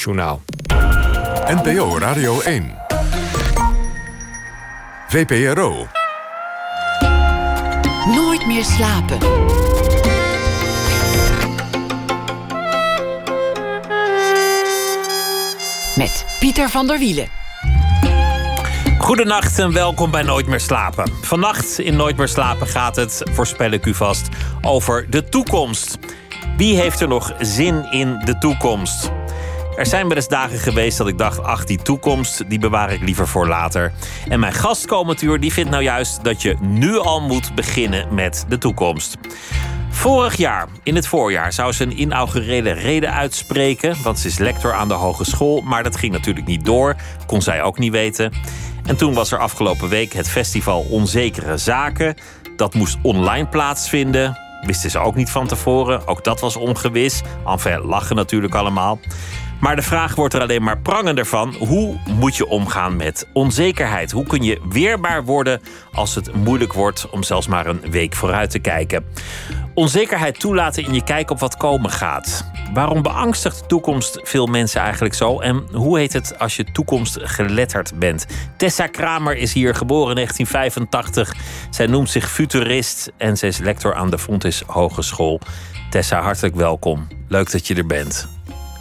Journaal. NPO Radio 1. VPRO. Nooit meer slapen. Met Pieter van der Wielen. Goedenacht en welkom bij Nooit meer slapen. Vannacht in Nooit meer slapen gaat het, voorspel ik u vast, over de toekomst. Wie heeft er nog zin in de toekomst? Er zijn wel eens dagen geweest dat ik dacht: ach, die toekomst, die bewaar ik liever voor later. En mijn gastkomentuur, die vindt nou juist dat je nu al moet beginnen met de toekomst. Vorig jaar, in het voorjaar, zou ze een inaugurele reden uitspreken. Want ze is lector aan de hogeschool, maar dat ging natuurlijk niet door. Kon zij ook niet weten. En toen was er afgelopen week het festival Onzekere Zaken. Dat moest online plaatsvinden. Wisten ze ook niet van tevoren. Ook dat was ongewis. Enfin, lachen natuurlijk allemaal. Maar de vraag wordt er alleen maar prangender van: hoe moet je omgaan met onzekerheid? Hoe kun je weerbaar worden als het moeilijk wordt om zelfs maar een week vooruit te kijken? Onzekerheid toelaten in je kijk op wat komen gaat. Waarom beangstigt de toekomst veel mensen eigenlijk zo? En hoe heet het als je toekomst geletterd bent? Tessa Kramer is hier geboren in 1985. Zij noemt zich futurist en zij is lector aan de Fontis Hogeschool. Tessa, hartelijk welkom. Leuk dat je er bent.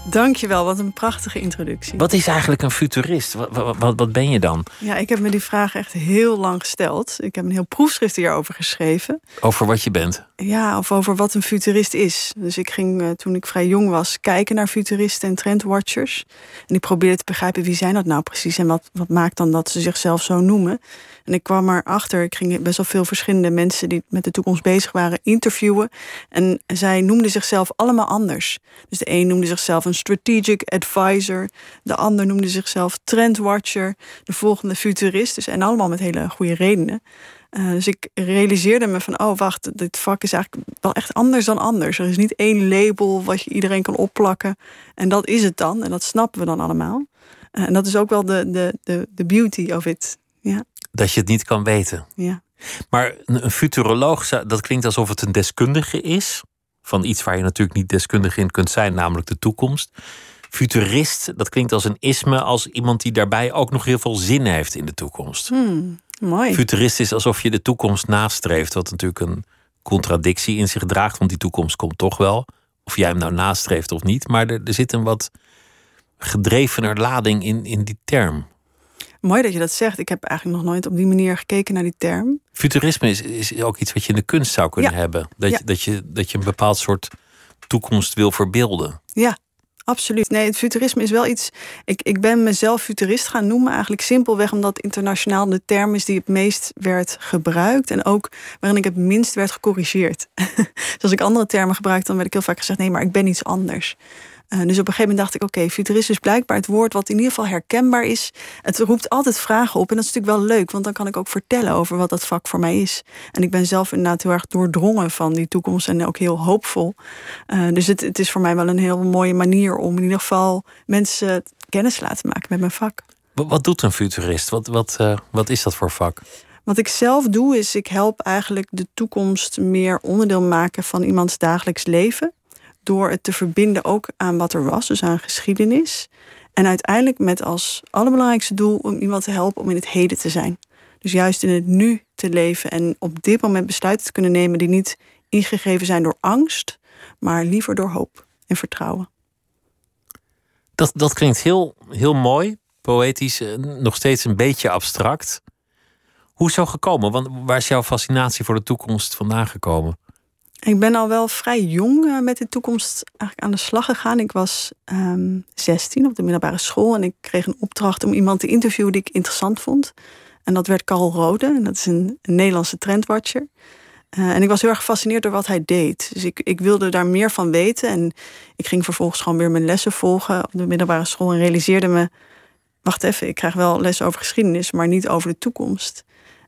Dankjewel, wat een prachtige introductie. Wat is eigenlijk een futurist? Wat, wat, wat, ben je dan? Ja, ik heb me die vraag echt heel lang gesteld. Ik heb een heel proefschrift hierover geschreven. Over wat je bent? Ja, of over wat een futurist is. Dus ik ging eh, toen ik vrij jong was kijken naar futuristen en trendwatchers. En ik probeerde te begrijpen wie zijn dat nou precies en wat, wat maakt dan dat ze zichzelf zo noemen. En ik kwam erachter, ik ging best wel veel verschillende mensen die met de toekomst bezig waren interviewen. En zij noemden zichzelf allemaal anders. Dus de een noemde zichzelf een strategic advisor. De ander noemde zichzelf trendwatcher. De volgende futurist. Dus en allemaal met hele goede redenen. Uh, dus ik realiseerde me van, oh wacht, dit vak is eigenlijk wel echt anders dan anders. Er is niet één label wat je iedereen kan opplakken. En dat is het dan. En dat snappen we dan allemaal. Uh, en dat is ook wel de, de, de, de beauty of it. Ja. Dat je het niet kan weten. Ja. Maar een futuroloog, dat klinkt alsof het een deskundige is. Van iets waar je natuurlijk niet deskundig in kunt zijn, namelijk de toekomst. Futurist, dat klinkt als een isme, als iemand die daarbij ook nog heel veel zin heeft in de toekomst. Hmm, mooi. Futurist is alsof je de toekomst nastreeft, wat natuurlijk een contradictie in zich draagt, want die toekomst komt toch wel. Of jij hem nou nastreeft of niet, maar er, er zit een wat gedrevener lading in, in die term. Mooi dat je dat zegt. Ik heb eigenlijk nog nooit op die manier gekeken naar die term. Futurisme is, is ook iets wat je in de kunst zou kunnen hebben. Dat, je, dat, je, dat je een bepaald soort toekomst wil verbeelden. Ja, absoluut. Nee, het futurisme is wel iets. Ik, ik ben mezelf futurist gaan noemen, eigenlijk simpelweg omdat internationaal de term is die het meest werd gebruikt. En ook waarin ik het minst werd gecorrigeerd. dus als ik andere termen gebruik, dan werd ik heel vaak gezegd: nee, maar ik ben iets anders. Uh, dus op een gegeven moment dacht ik, oké, okay, futurist is blijkbaar het woord wat in ieder geval herkenbaar is. Het roept altijd vragen op en dat is natuurlijk wel leuk, want dan kan ik ook vertellen over wat dat vak voor mij is. En ik ben zelf inderdaad heel erg doordrongen van die toekomst en ook heel hoopvol. Uh, dus het, het is voor mij wel een heel mooie manier om in ieder geval mensen kennis te laten maken met mijn vak. Wat doet een futurist? Wat, wat, uh, wat is dat voor vak? Wat ik zelf doe, is ik help eigenlijk de toekomst meer onderdeel maken van iemands dagelijks leven door het te verbinden ook aan wat er was, dus aan geschiedenis. En uiteindelijk met als allerbelangrijkste doel om iemand te helpen om in het heden te zijn. Dus juist in het nu te leven en op dit moment besluiten te kunnen nemen die niet ingegeven zijn door angst, maar liever door hoop en vertrouwen. Dat, dat klinkt heel, heel mooi, poëtisch, eh, nog steeds een beetje abstract. Hoe zo gekomen? Want waar is jouw fascinatie voor de toekomst vandaan gekomen? Ik ben al wel vrij jong uh, met de toekomst eigenlijk aan de slag gegaan. Ik was um, ehm, 16 op de middelbare school en ik kreeg een opdracht om iemand te interviewen die ik interessant vond. En dat werd Carl Rode, en dat is een, Nederlandse trendwatcher. Uh, en ik was heel erg gefascineerd door wat hij deed. Dus ik, ik wilde daar meer van weten. En ik ging vervolgens gewoon weer mijn lessen volgen op de middelbare school en realiseerde me: wacht even, ik krijg wel les over geschiedenis, maar niet over de toekomst.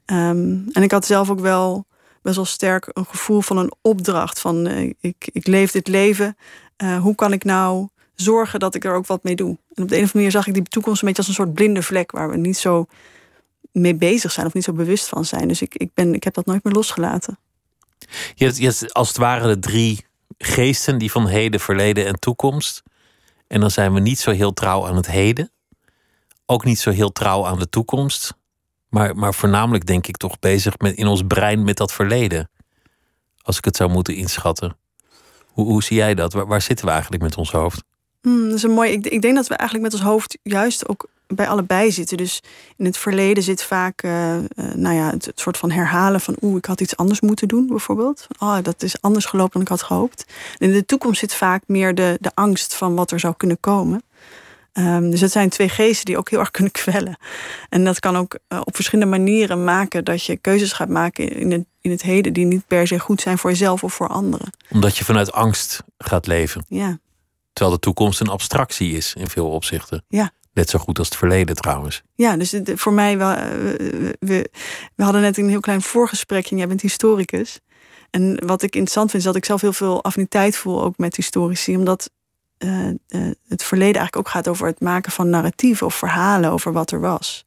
Um, en ik had zelf ook wel best wel sterk een gevoel van een opdracht. Van uh, ik, ik leef dit leven. Uh, hoe kan ik nou zorgen dat ik er ook wat mee doe? En op de een of andere manier zag ik die toekomst een beetje als een soort blinde vlek waar we niet zo mee bezig zijn of niet zo bewust van zijn. Dus ik, ik, ben, ik heb dat nooit meer losgelaten. Je hebt, je hebt als het ware de drie geesten die van heden, verleden en toekomst. En dan zijn we niet zo heel trouw aan het heden. Ook niet zo heel trouw aan de toekomst. Maar, maar voornamelijk denk ik toch bezig met in ons brein met dat verleden. Als ik het zou moeten inschatten. Hoe, hoe zie jij dat? Waar, zitten we eigenlijk met ons hoofd? Hmm, dat is een mooi. Ik, ik, denk dat we eigenlijk met ons hoofd juist ook bij allebei zitten. Dus in het verleden zit vaak, uh, nou ja, het, soort van herhalen van, oeh, ik had iets anders moeten doen, bijvoorbeeld. Oh, dat is anders gelopen dan ik had gehoopt. En in de toekomst zit vaak meer de, de angst van wat er zou kunnen komen. Um, dus het zijn twee geesten die ook heel erg kunnen kwellen. En dat kan ook uh, op verschillende manieren maken dat je keuzes gaat maken in het, in het heden die niet per se goed zijn voor jezelf of voor anderen. Omdat je vanuit angst gaat leven. Ja. Terwijl de toekomst een abstractie is in veel opzichten. Ja. Net zo goed als het verleden trouwens. Ja, dus voor mij, eh, we, we, we hadden net een heel klein voorgesprekje. Jij bent historicus. En wat ik interessant vind, is dat ik zelf heel veel affiniteit voel ook met historici. Omdat uh, uh, het verleden eigenlijk ook gaat over het maken van narratieven of verhalen over wat er was.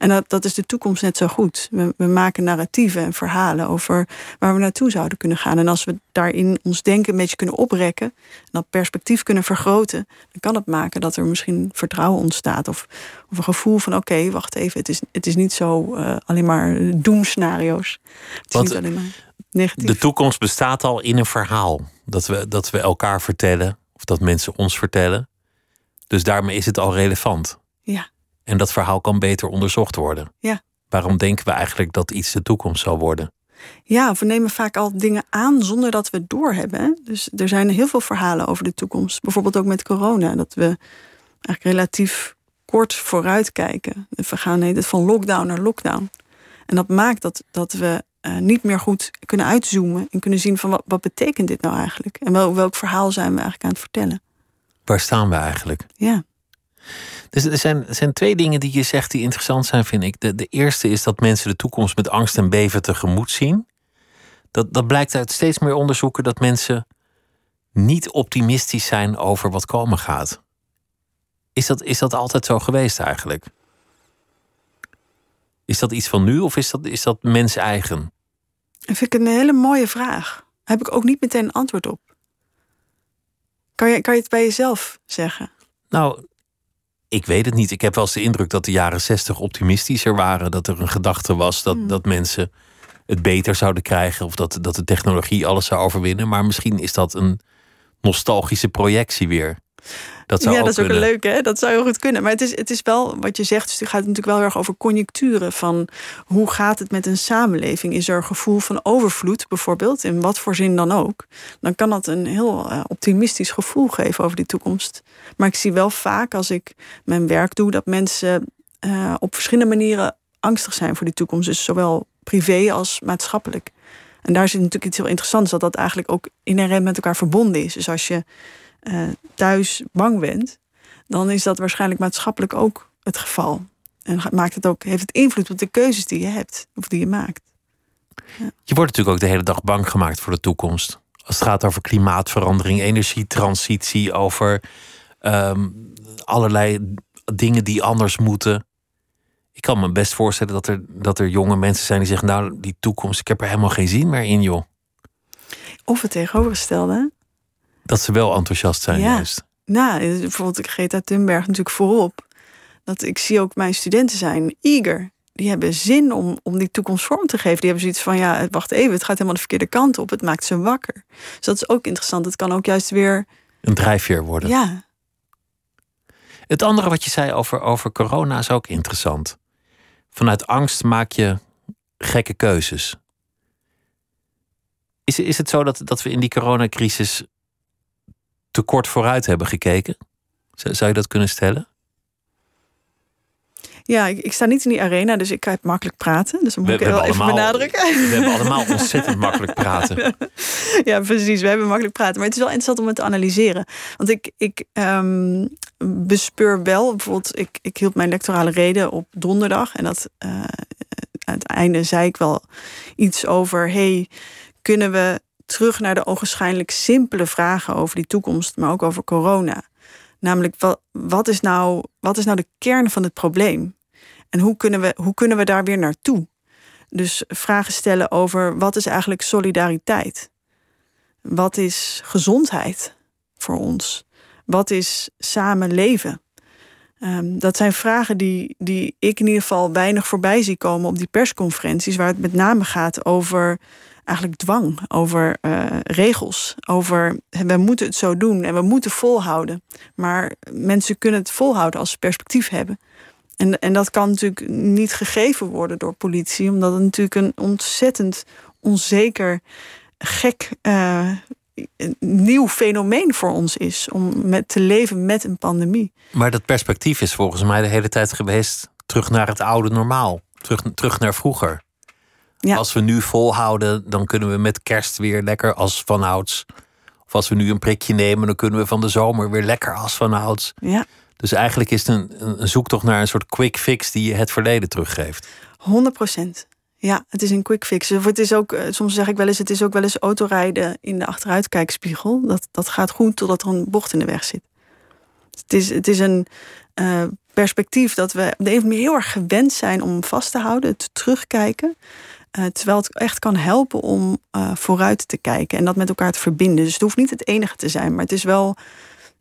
En dat, dat is de toekomst net zo goed. We, we, maken narratieven en verhalen over waar we naartoe zouden kunnen gaan. En als we daarin ons denken een beetje kunnen oprekken, en dat perspectief kunnen vergroten, dan kan het maken dat er misschien vertrouwen ontstaat. Of, of een gevoel van: oké, okay, wacht even, het is, het is niet zo uh, alleen maar doemscenario's. Het is niet alleen maar negatief. De toekomst bestaat al in een verhaal dat we, dat we elkaar vertellen, of dat mensen ons vertellen. Dus daarmee is het al relevant. Ja. En dat verhaal kan beter onderzocht worden. Ja. Waarom denken we eigenlijk dat iets de toekomst zal worden? Ja, we nemen vaak al dingen aan zonder dat we het doorhebben. Dus er zijn heel veel verhalen over de toekomst. Bijvoorbeeld ook met corona. Dat we eigenlijk relatief kort vooruit kijken. We gaan het van lockdown naar lockdown. En dat maakt dat, dat we uh, niet meer goed kunnen uitzoomen. En kunnen zien van wat, wat betekent dit nou eigenlijk? En wel, welk verhaal zijn we eigenlijk aan het vertellen? Waar staan we eigenlijk? Ja. Dus er zijn, er zijn twee dingen die je zegt die interessant zijn, vind ik. De, de eerste is dat mensen de toekomst met angst en beven tegemoet zien. Dat, dat blijkt uit steeds meer onderzoeken dat mensen niet optimistisch zijn over wat komen gaat. Is dat, is dat altijd zo geweest eigenlijk? Is dat iets van nu of is dat, is dat mens eigen? Dat vind ik een hele mooie vraag. Daar heb ik ook niet meteen een antwoord op. Kan je, kan je het bij jezelf zeggen? Nou, ik weet het niet. Ik heb wel eens de indruk dat de jaren zestig optimistischer waren. Dat er een gedachte was dat, Hmm. dat mensen het beter zouden krijgen. Of dat, dat de technologie alles zou overwinnen. Maar misschien is dat een nostalgische projectie weer. Dat zou ja, ook dat is ook kunnen. een leuke, hè? dat zou heel goed kunnen. Maar het is, het is wel wat je zegt, dus het gaat natuurlijk wel heel erg over conjuncturen. Van hoe gaat het met een samenleving? Is er een gevoel van overvloed bijvoorbeeld, in wat voor zin dan ook? Dan kan dat een heel uh, optimistisch gevoel geven over die toekomst. Maar ik zie wel vaak als ik mijn werk doe, dat mensen uh, op verschillende manieren angstig zijn voor die toekomst. Dus zowel privé als maatschappelijk. En daar zit natuurlijk iets heel interessants, dat dat eigenlijk ook inherent met elkaar verbonden is. Dus als je uh, thuis bang bent, dan is dat waarschijnlijk maatschappelijk ook het geval. En maakt het ook, heeft het invloed op de keuzes die je hebt of die je maakt. Ja. Je wordt natuurlijk ook de hele dag bang gemaakt voor de toekomst. Als het gaat over klimaatverandering, energietransitie, over um, allerlei dingen die anders moeten. Ik kan me best voorstellen dat er, dat er jonge mensen zijn die zeggen: Nou, die toekomst, ik heb er helemaal geen zin meer in, joh. Of het tegenovergestelde. Dat ze wel enthousiast zijn, ja. juist. Nou, bijvoorbeeld Greta Thunberg natuurlijk voorop. Dat ik zie ook mijn studenten zijn eager. Die hebben zin om, om die toekomst vorm te geven. Die hebben zoiets van, ja, wacht even, het gaat helemaal de verkeerde kant op. Het maakt ze wakker. Dus dat is ook interessant. Het kan ook juist weer... Een drijfveer worden. Ja. Het andere wat je zei over, over corona is ook interessant. Vanuit angst maak je gekke keuzes. Is, is het zo dat, dat we in die coronacrisis te kort vooruit hebben gekeken? Zou je dat kunnen stellen? Ja, ik, ik, sta niet in die arena, dus ik kan het makkelijk praten. Dus dat moet we, ik wel even benadrukken. We hebben allemaal ontzettend makkelijk praten. Ja, precies. We hebben makkelijk praten. Maar het is wel interessant om het te analyseren. Want ik, ik um, bespeur wel, bijvoorbeeld, ik, ik hield mijn lectorale reden op donderdag. En dat uh, aan het einde zei ik wel iets over: hey, kunnen we terug naar de ogenschijnlijk simpele vragen over die toekomst, maar ook over corona? Namelijk, wat, wat, is nou, wat is nou de kern van het probleem? En hoe kunnen we, hoe kunnen we daar weer naartoe? Dus vragen stellen over wat is eigenlijk solidariteit? Wat is gezondheid voor ons? Wat is samen leven? Ehm, dat zijn vragen die, die ik in ieder geval weinig voorbij zie komen op die persconferenties, waar het met name gaat over eigenlijk dwang, over uh, regels, over we moeten het zo doen en we moeten volhouden. Maar mensen kunnen het volhouden als ze perspectief hebben. En, en dat kan natuurlijk niet gegeven worden door politie, omdat het natuurlijk een ontzettend onzeker, gek, uh, nieuw fenomeen voor ons is om met te leven met een pandemie. Maar dat perspectief is volgens mij de hele tijd geweest terug naar het oude normaal, terug, terug naar vroeger. Ja. Als we nu volhouden, dan kunnen we met kerst weer lekker als vanouds. Of als we nu een prikje nemen, dan kunnen we van de zomer weer lekker als vanouds. Ja. Dus eigenlijk is het een, een zoektocht naar een soort quick fix die je het verleden teruggeeft. 100 procent. Ja, het is een quick fix. Of het is ook, eh, soms zeg ik wel eens, het is ook wel eens autorijden in de achteruitkijkspiegel. Dat, dat gaat goed totdat er een bocht in de weg zit. Het is, het is een uh, perspectief dat we op de een of andere manier heel erg gewend zijn om vast te houden, te terugkijken. Uh, terwijl het echt kan helpen om uh, vooruit te kijken en dat met elkaar te verbinden. Dus het hoeft niet het enige te zijn, maar het is wel.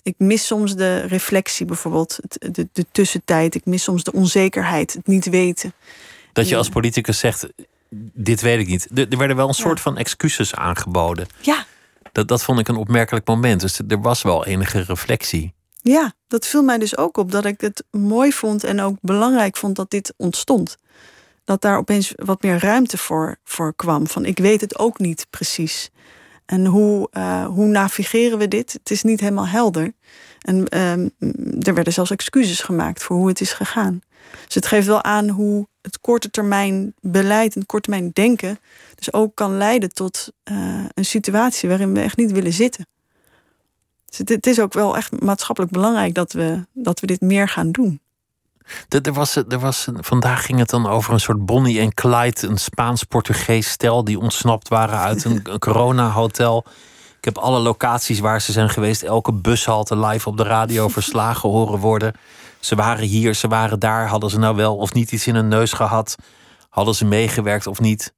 Ik mis soms de reflectie bijvoorbeeld, de, de tussentijd. Ik mis soms de onzekerheid, het niet weten. Dat je als politicus zegt: Dit weet ik niet. Er werden wel een soort van excuses aangeboden. Ja. Dat, dat vond ik een opmerkelijk moment. Dus er was wel enige reflectie. Ja, dat viel mij dus ook op. Dat ik het mooi vond en ook belangrijk vond dat dit ontstond dat daar opeens wat meer ruimte voor, voor kwam. Van ik weet het ook niet precies. En hoe, uh, hoe navigeren we dit? Het is niet helemaal helder. En um, er werden zelfs excuses gemaakt voor hoe het is gegaan. Dus het geeft wel aan hoe het korte termijn beleid en korte termijn denken dus ook kan leiden tot uh, een situatie waarin we echt niet willen zitten. Dus het, het, is ook wel echt maatschappelijk belangrijk dat we, dat we dit meer gaan doen. Er was, er was, vandaag ging het dan over een soort Bonnie en Clyde, een Spaans-Portugees stel die ontsnapt waren uit een, een corona-hotel. Ik heb alle locaties waar ze zijn geweest, elke bushalte live op de radio verslagen horen worden. Ze waren hier, ze waren daar. Hadden ze nou wel of niet iets in hun neus gehad? Hadden ze meegewerkt of niet?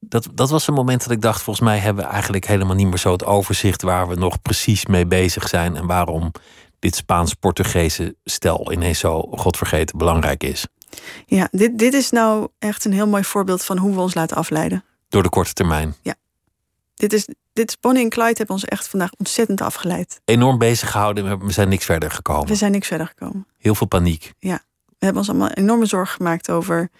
Dat, dat was een moment dat ik dacht, volgens mij hebben we eigenlijk helemaal niet meer zo het overzicht waar we nog precies mee bezig zijn en waarom dit Spaans-Portugese stel ineens zo godvergeten belangrijk is. Ja, dit, dit is nou echt een heel mooi voorbeeld van hoe we ons laten afleiden. Door de korte termijn. Ja. Dit is, dit is Bonnie en Clyde hebben ons echt vandaag ontzettend afgeleid. Enorm bezig gehouden, we zijn niks verder gekomen. We zijn niks verder gekomen. Heel veel paniek. Ja, we hebben ons allemaal enorme zorgen gemaakt over.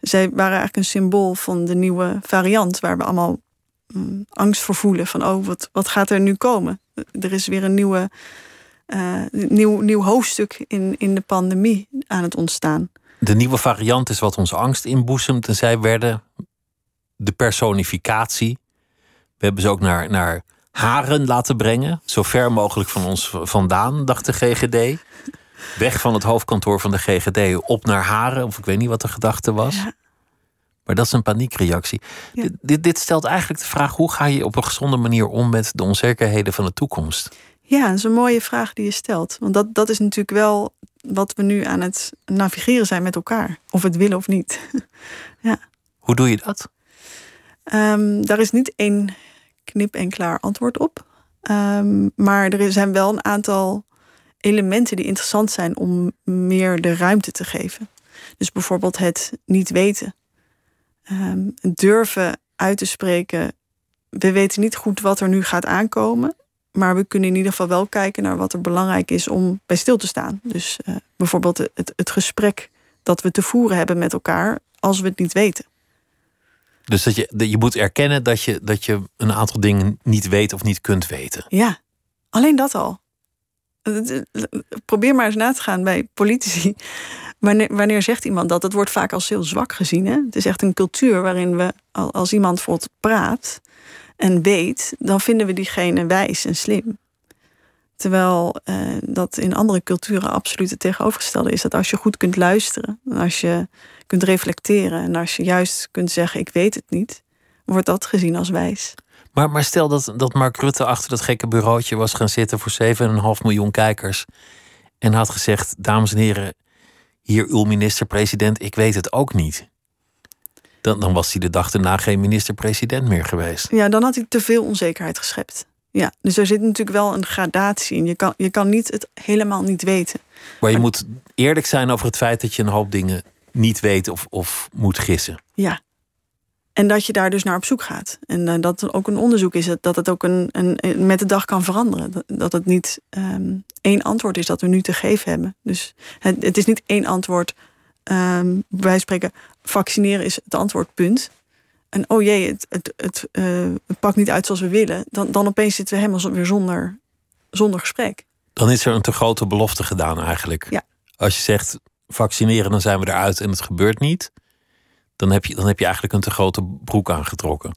Zij waren eigenlijk een symbool van de nieuwe variant, waar we allemaal mm, angst voor voelen. Van, oh, wat, wat gaat er nu komen? Er is weer een nieuwe uh, nieuw, nieuw hoofdstuk in, in de pandemie aan het ontstaan. De nieuwe variant is wat onze angst inboezemt. En zij werden de personificatie. We hebben ze ook naar, naar haren laten brengen. Zo ver mogelijk van ons vandaan, dacht de GGD. Weg van het hoofdkantoor van de GGD op naar haren. Of ik weet niet wat de gedachte was. Ja. Maar dat is een paniekreactie. Dit, dit, dit, stelt eigenlijk de vraag: hoe ga je op een gezonde manier om met de onzekerheden van de toekomst? Ja, dat is een mooie vraag die je stelt. Want dat, dat is natuurlijk wel wat we nu aan het navigeren zijn met elkaar. Of het willen of niet. ja. Hoe doe je dat? Um, daar is niet één knip en klaar antwoord op. Um, maar er zijn wel een aantal elementen die interessant zijn om meer de ruimte te geven. Dus bijvoorbeeld het niet weten. Um, durven uit te spreken. We weten niet goed wat er nu gaat aankomen. Maar we kunnen in ieder geval wel kijken naar wat er belangrijk is om bij stil te staan. Dus uh, bijvoorbeeld het, het gesprek dat we te voeren hebben met elkaar als we het niet weten. Dus dat je, je moet erkennen dat je, dat je een aantal dingen niet weet of niet kunt weten. Ja, alleen dat al. Probeer maar eens na te gaan bij politici. Wanneer, wanneer zegt iemand dat? Dat wordt vaak als heel zwak gezien. Hè? Het is echt een cultuur waarin we, als iemand bijvoorbeeld praat, en weet, dan vinden we diegene wijs en slim. Terwijl uh, dat in andere culturen absoluut het tegenovergestelde is. Dat als je goed kunt luisteren, en als je kunt reflecteren en als je juist kunt zeggen: Ik weet het niet, wordt dat gezien als wijs. Maar, maar stel dat, dat Mark Rutte achter dat gekke bureautje was gaan zitten voor 7,5 miljoen kijkers. En had gezegd: Dames en heren, hier uw minister-president, ik weet het ook niet dan, dan was hij de dag daarna geen minister-president meer geweest. Ja, dan had hij te veel onzekerheid geschept. Ja, dus er zit natuurlijk wel een gradatie in. Je kan, je kan niet het helemaal niet weten. Maar je moet eerlijk zijn over het feit dat je een hoop dingen niet weet of, of moet gissen. Ja. En dat je daar dus naar op zoek gaat. En uh, dat ook een onderzoek is, dat het ook een, een, met de dag kan veranderen. Dat, dat het niet um, één antwoord is dat we nu te geven hebben. Dus het, het is niet één antwoord. Um, wij spreken, vaccineren is het antwoord, punt. En oh jee, het, het, het, uh, het pakt niet uit zoals we willen. Dan, dan opeens zitten we helemaal weer zonder, zonder gesprek. Dan is er een te grote belofte gedaan eigenlijk. Ja. Als je zegt vaccineren, dan zijn we eruit en het gebeurt niet dan heb je, dan heb je eigenlijk een te grote broek aangetrokken.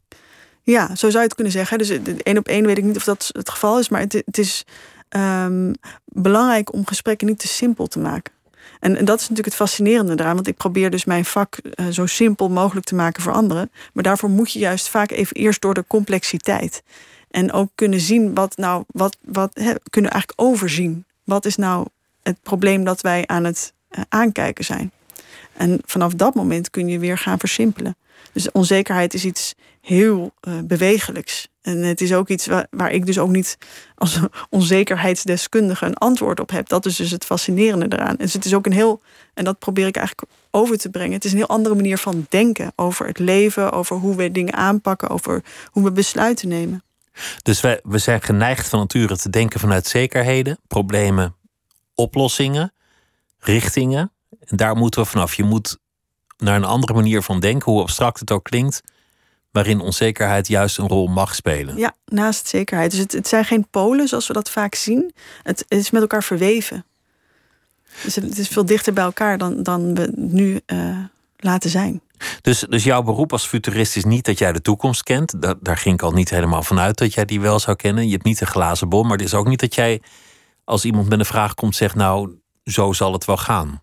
Ja, zo zou je het kunnen zeggen. Dus één op één weet ik niet of dat het geval is, maar het, het is um, belangrijk om gesprekken niet te simpel te maken. En, dat is natuurlijk het fascinerende eraan, want ik probeer dus mijn vak uh, zo simpel mogelijk te maken voor anderen. Maar daarvoor moet je juist vaak even eerst door de complexiteit. En ook kunnen zien wat nou, wat, wat kunnen eigenlijk overzien. Wat is nou het probleem dat wij aan het uh, aankijken zijn? En vanaf dat moment kun je weer gaan versimpelen. Dus onzekerheid is iets heel uh, bewegelijks. En het is ook iets waar, waar, ik dus ook niet als onzekerheidsdeskundige een antwoord op heb. Dat is dus het fascinerende eraan. Dus het is ook een heel, en dat probeer ik eigenlijk over te brengen. Het is een heel andere manier van denken over het leven, over hoe we dingen aanpakken, over hoe we besluiten nemen. Dus wij, we zijn geneigd van nature te denken vanuit zekerheden, problemen, oplossingen, richtingen. En daar moeten we vanaf. Je moet naar een andere manier van denken, hoe abstract het ook klinkt, waarin onzekerheid juist een rol mag spelen. Ja, naast zekerheid. Dus het, het zijn geen polen zoals we dat vaak zien. Het, het is met elkaar verweven. Dus het, is veel dichter bij elkaar dan, dan we nu uh, laten zijn. Dus, dus jouw beroep als futurist is niet dat jij de toekomst kent. Daar, daar ging ik al niet helemaal vanuit dat jij die wel zou kennen. Je hebt niet een glazen bom, maar het is ook niet dat jij als iemand met een vraag komt zegt, nou, zo zal het wel gaan.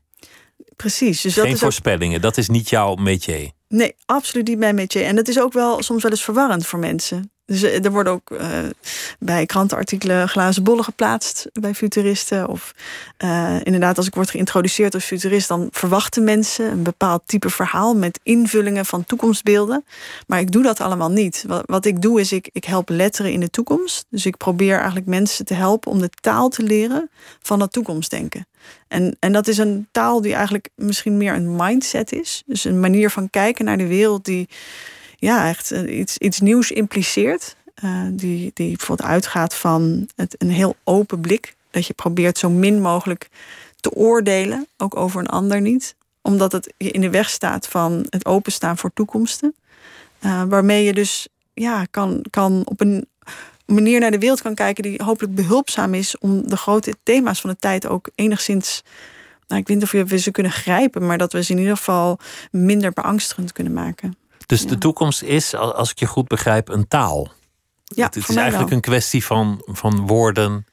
Precies. Dus Geen dat is voorspellingen, ook... dat is niet jouw métier. Nee, absoluut niet mijn métier. En dat is ook wel soms wel eens verwarrend voor mensen. Dus er worden ook uh, bij krantenartikelen glazen bollen geplaatst bij futuristen. Of uh, inderdaad, als ik word geïntroduceerd als futurist, dan verwachten mensen een bepaald type verhaal met invullingen van toekomstbeelden. Maar ik doe dat allemaal niet. Wat, wat ik doe is, ik, ik help letteren in de toekomst. Dus ik probeer eigenlijk mensen te helpen om de taal te leren van dat toekomstdenken. En, en dat is een taal die eigenlijk misschien meer een mindset is. Dus een manier van kijken naar de wereld die ja, echt iets, iets nieuws impliceert. Uh, die, die bijvoorbeeld uitgaat van het, een heel open blik. Dat je probeert zo min mogelijk te oordelen, ook over een ander niet. Omdat het je in de weg staat van het openstaan voor toekomsten. Uh, waarmee je dus ja, kan, kan op een manier naar de wereld kan kijken die hopelijk behulpzaam is om de grote thema's van de tijd ook enigszins. Nou, ik weet niet of we ze kunnen grijpen, maar dat we ze in ieder geval minder beangstigend kunnen maken. Dus ja. de toekomst is, als ik je goed begrijp, een taal. Ja, het, het is eigenlijk wel. een kwestie van, van woorden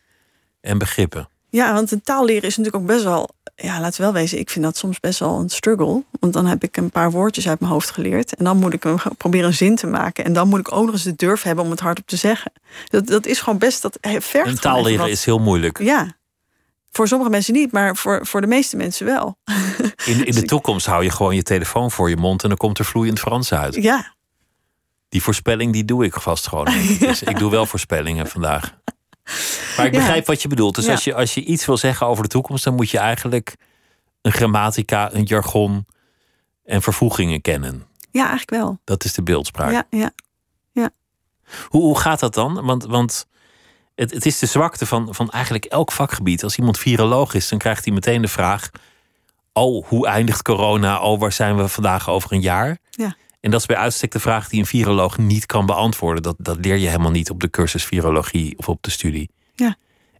en begrippen. Ja, want een taal leren is natuurlijk ook best wel. Ja, laten we wel wezen, ik vind dat soms best wel een struggle. Want dan heb ik een paar woordjes uit mijn hoofd geleerd. En dan moet ik proberen een zin te maken. En dan moet ik ook nog eens de durf hebben om het hardop te zeggen. Dat, dat is gewoon best. Dat vergt Een taal leren wat, is heel moeilijk. Ja. Voor sommige mensen niet, maar voor, voor de meeste mensen wel. In, in de toekomst hou je gewoon je telefoon voor je mond en dan komt er vloeiend Frans uit. Ja. Die voorspelling die doe ik vast gewoon. niet. Dus ik doe wel voorspellingen vandaag. Maar ik Ja. begrijp wat je bedoelt. Dus Ja. als, je, als je iets wil zeggen over de toekomst, dan moet je eigenlijk een grammatica, een jargon en vervoegingen kennen. Ja, eigenlijk wel. Dat is de beeldspraak. Ja, ja. Hoe, hoe gaat dat dan? Want, want het, het is de zwakte van, van eigenlijk elk vakgebied. Als iemand viroloog is, dan krijgt hij meteen de vraag: Oh, hoe eindigt corona? Oh, waar zijn we vandaag over een jaar? Ja. En dat is bij uitstek de vraag die een viroloog niet kan beantwoorden. Dat, dat leer je helemaal niet op de cursus virologie of op de studie. Ja.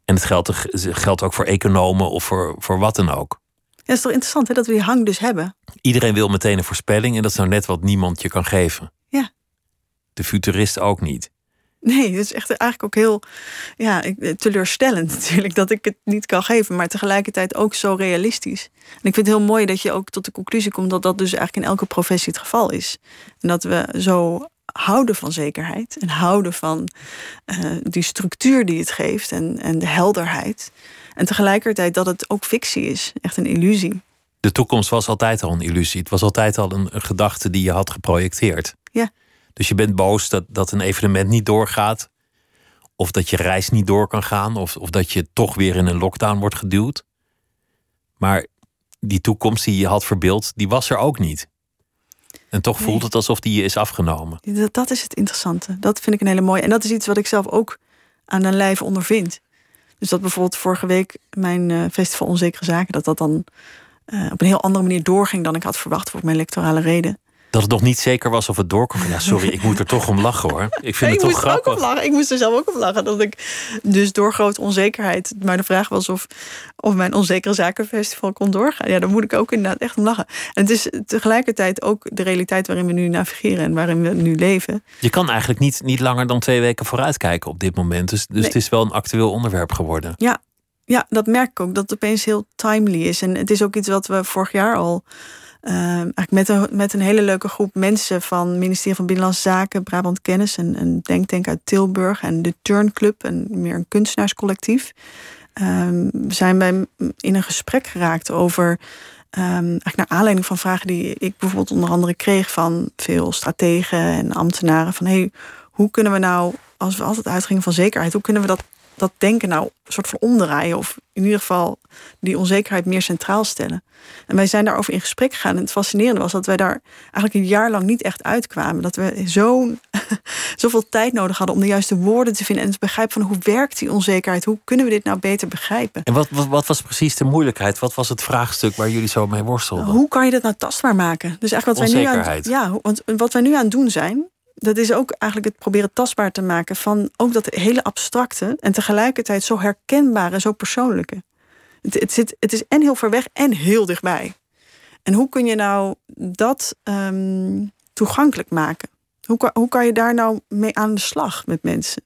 En het geldt, geldt ook voor economen of voor, voor wat dan ook. Ja, het is toch interessant hè, dat we die hang dus hebben. Iedereen wil meteen een voorspelling en dat is nou net wat niemand je kan geven. Ja. De futurist ook niet. Nee, het is echt eigenlijk ook heel ja, ik- teleurstellend natuurlijk dat ik het niet kan geven, maar tegelijkertijd ook zo realistisch. En ik vind het heel mooi dat je ook tot de conclusie komt dat dat dus eigenlijk in elke professie het geval is. En dat we zo houden van zekerheid en houden van eh, die structuur die het geeft en, en de helderheid. En tegelijkertijd dat het ook fictie is, echt een illusie. De toekomst was altijd al een illusie. Het was altijd al een, een gedachte die je had geprojecteerd. Ja. Dus je bent boos dat, dat een evenement niet doorgaat. Of dat je reis niet door kan gaan. Of, of dat je toch weer in een lockdown wordt geduwd. Maar die toekomst die je had verbeeld, die was er ook niet. En toch voelt het alsof die je is afgenomen. Dat, dat is het interessante. Dat vind ik een hele mooie. En dat is iets wat ik zelf ook aan een lijf ondervind. Dus dat bijvoorbeeld vorige week mijn uh, festival Onzekere Zaken, dat dat dan uh, op een heel andere manier doorging dan ik had verwacht voor mijn electorale reden dat het nog niet zeker was of het doorkomt. Ja, sorry, ik moet er toch om lachen hoor. Ik vind het toch grappig. Ook lachen. Ik moest er zelf ook op lachen. Dat ik dus door grote onzekerheid. Maar de vraag was of, of mijn onzekere zakenfestival kon doorgaan. Ja, daar moet ik ook inderdaad echt om lachen. En het is tegelijkertijd ook de realiteit waarin we nu navigeren en waarin we nu leven. Je kan eigenlijk niet, niet langer dan twee weken vooruitkijken op dit moment. Dus, dus het is wel een actueel onderwerp geworden. Ja, ja, dat merk ik ook. Dat het opeens heel timely is. En het is ook iets wat we vorig jaar al eigenlijk met een, met een hele leuke groep mensen van het ministerie van Binnenlandse Zaken, Brabant Kennis, en een denktank uit Tilburg en de Turn Club, een meer een kunstenaarscollectief. Um, zijn wij in een gesprek geraakt over, um, eigenlijk naar aanleiding van vragen die ik bijvoorbeeld onder andere kreeg van veel strategen en ambtenaren, van hey, hoe kunnen we nou, als we altijd uitgingen van zekerheid, hoe kunnen we dat dat denken nou een soort van omdraaien. Of in ieder geval die onzekerheid meer centraal stellen. En wij zijn daarover in gesprek gegaan. En het fascinerende was dat wij daar eigenlijk een jaar lang niet echt uitkwamen. Dat we zo, zoveel tijd nodig hadden om de juiste woorden te vinden. En te begrijpen van hoe werkt die onzekerheid? Hoe kunnen we dit nou beter begrijpen? En wat, wat, wat was precies de moeilijkheid? Wat was het vraagstuk waar jullie zo mee worstelden? Hoe kan je dat nou tastbaar maken? Dus eigenlijk wat wij nu aan, ja, want wat wij nu aan het doen zijn, dat is ook eigenlijk het proberen tastbaar te maken van ook dat hele abstracte en tegelijkertijd zo herkenbare en zo persoonlijke. Het, het, zit, het is en heel ver weg en heel dichtbij. En hoe kun je nou dat um, toegankelijk maken? Hoe, hoe kan je daar nou mee aan de slag met mensen?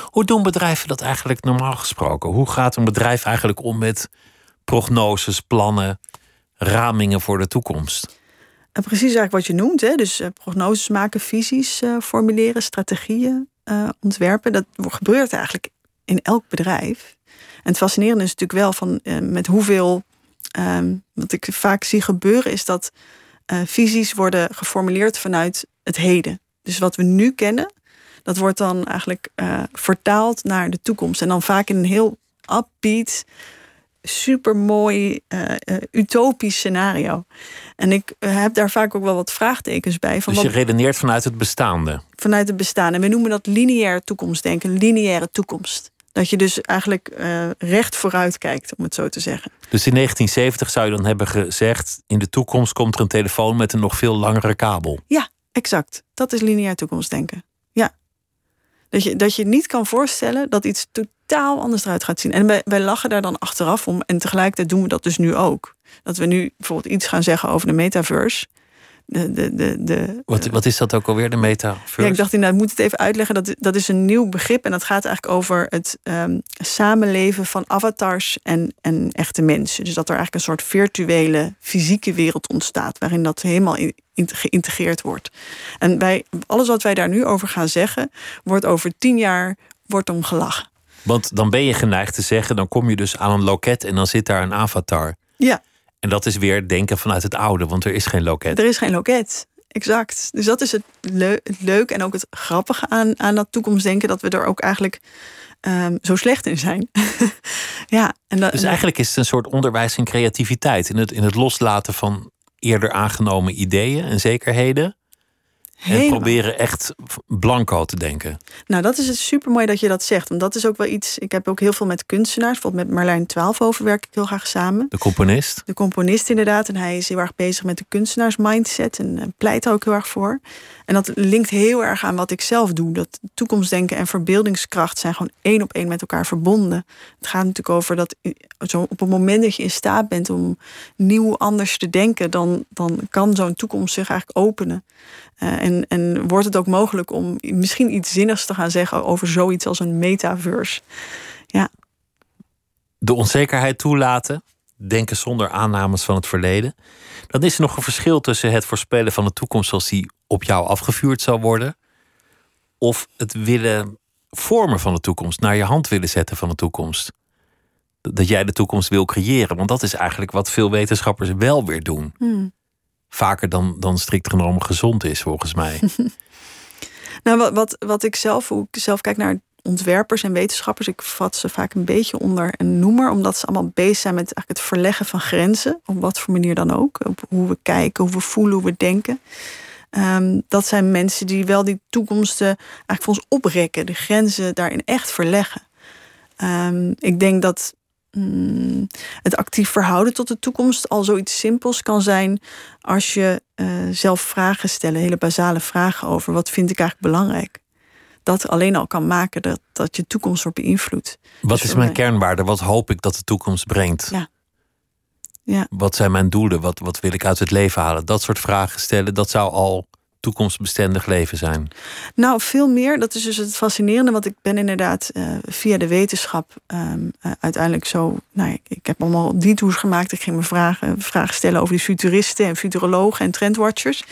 Hoe doen bedrijven dat eigenlijk normaal gesproken? Hoe gaat een bedrijf eigenlijk om met prognoses, plannen, ramingen voor de toekomst? Precies eigenlijk wat je noemt. Hè? Dus uh, prognoses maken, visies uh, formuleren, strategieën uh, ontwerpen. Dat gebeurt eigenlijk in elk bedrijf. En het fascinerende is natuurlijk wel van met hoeveel. Um, wat ik vaak zie gebeuren is dat visies worden geformuleerd vanuit het heden. Dus wat we nu kennen, dat wordt dan eigenlijk vertaald naar de toekomst. En dan vaak in een heel upbeat, supermooi, uh, utopisch scenario. En ik eh, heb daar vaak ook wel wat vraagtekens bij. Van dus je redeneert vanuit het bestaande? Vanuit het bestaande. En we noemen dat lineair toekomstdenken, lineaire toekomst. Dat je dus eigenlijk uh, recht vooruit kijkt, om het zo te zeggen. Dus in 1970 zou je dan hebben gezegd... in de toekomst komt er een telefoon met een nog veel langere kabel. Ja, exact. Dat is lineair toekomstdenken. Ja. Dat je, dat je niet kan voorstellen dat iets totaal anders eruit gaat zien. En wij, wij lachen daar dan achteraf om. En tegelijkertijd doen we dat dus nu ook. Dat we nu bijvoorbeeld iets gaan zeggen over de metaverse. De, de, de, de, wat, wat is dat ook alweer, de metaverse? Ja, ik dacht inderdaad, moet het even uitleggen. Dat, dat is een nieuw begrip en dat gaat eigenlijk over het um, samenleven van avatars en, en echte mensen. Dus dat er eigenlijk een soort virtuele, fysieke wereld ontstaat, waarin dat helemaal in, geïntegreerd wordt. En bij alles wat wij daar nu over gaan zeggen, wordt over tien jaar wordt om gelachen. Want dan ben je geneigd te zeggen, dan kom je dus aan een loket en dan zit daar een avatar. Ja. En dat is weer denken vanuit het oude, want er is geen loket. Er is geen loket, exact. Dus dat is het, leu het leuk en ook het grappige aan, aan dat toekomstdenken, dat we er ook eigenlijk um, zo slecht in zijn. ja, en dus eigenlijk is het een soort onderwijs in creativiteit, in het, in het loslaten van eerder aangenomen ideeën en zekerheden. En proberen echt blanco te denken. Nou, dat is het supermooi dat je dat zegt. Want dat is ook wel iets. Ik heb ook heel veel met kunstenaars. Bijvoorbeeld met Marlijn Twaalfhoven werk ik heel graag samen. De componist. De componist, inderdaad. En hij is heel erg bezig met de kunstenaarsmindset. En pleit er ook heel erg voor. En dat linkt heel erg aan wat ik zelf doe. Dat toekomstdenken en verbeeldingskracht zijn gewoon één op één met elkaar verbonden. Het gaat natuurlijk over dat zo op het moment dat je in staat bent om nieuw anders te denken, dan, dan kan zo'n toekomst zich eigenlijk openen. Uh, en, en wordt het ook mogelijk om misschien iets zinnigs te gaan zeggen over zoiets als een metaverse. Ja. De onzekerheid toelaten, denken zonder aannames van het verleden. Dan is er nog een verschil tussen het voorspellen van de toekomst zoals die op jou afgevuurd zal worden, of het willen vormen van de toekomst, naar je hand willen zetten van de toekomst. Dat jij de toekomst wil creëren, want dat is eigenlijk wat veel wetenschappers wel weer doen. Hmm vaker dan, dan strikt genomen gezond is, volgens mij. nou, wat, wat, wat ik zelf, hoe ik zelf kijk naar ontwerpers en wetenschappers. Ik vat ze vaak een beetje onder een noemer, omdat ze allemaal bezig zijn met eigenlijk het verleggen van grenzen, op wat voor manier dan ook. Op hoe we kijken, hoe we voelen, hoe we denken. Ehm, dat zijn mensen die wel die toekomsten eigenlijk voor ons oprekken, de grenzen daarin echt verleggen. Ehm, ik denk dat mm, het actief verhouden tot de toekomst al zoiets simpels kan zijn als je uh, zelf vragen stellen, hele basale vragen over wat vind ik eigenlijk belangrijk. Dat alleen al kan maken dat, dat je toekomst wordt beïnvloed. Wat dus is mijn kernwaarde? Wat hoop ik dat de toekomst brengt? Ja. Ja. Wat zijn mijn doelen? Wat, wat wil ik uit het leven halen? Dat soort vragen stellen, dat zou al toekomstbestendig leven zijn? Nou, veel meer. Dat is dus het fascinerende. Want ik ben inderdaad uh, via de wetenschap um, uh, uiteindelijk zo. Nou, ik, ik heb allemaal die tours gemaakt. Ik ging me vragen, vragen stellen over die futuristen en futurologen en trendwatchers.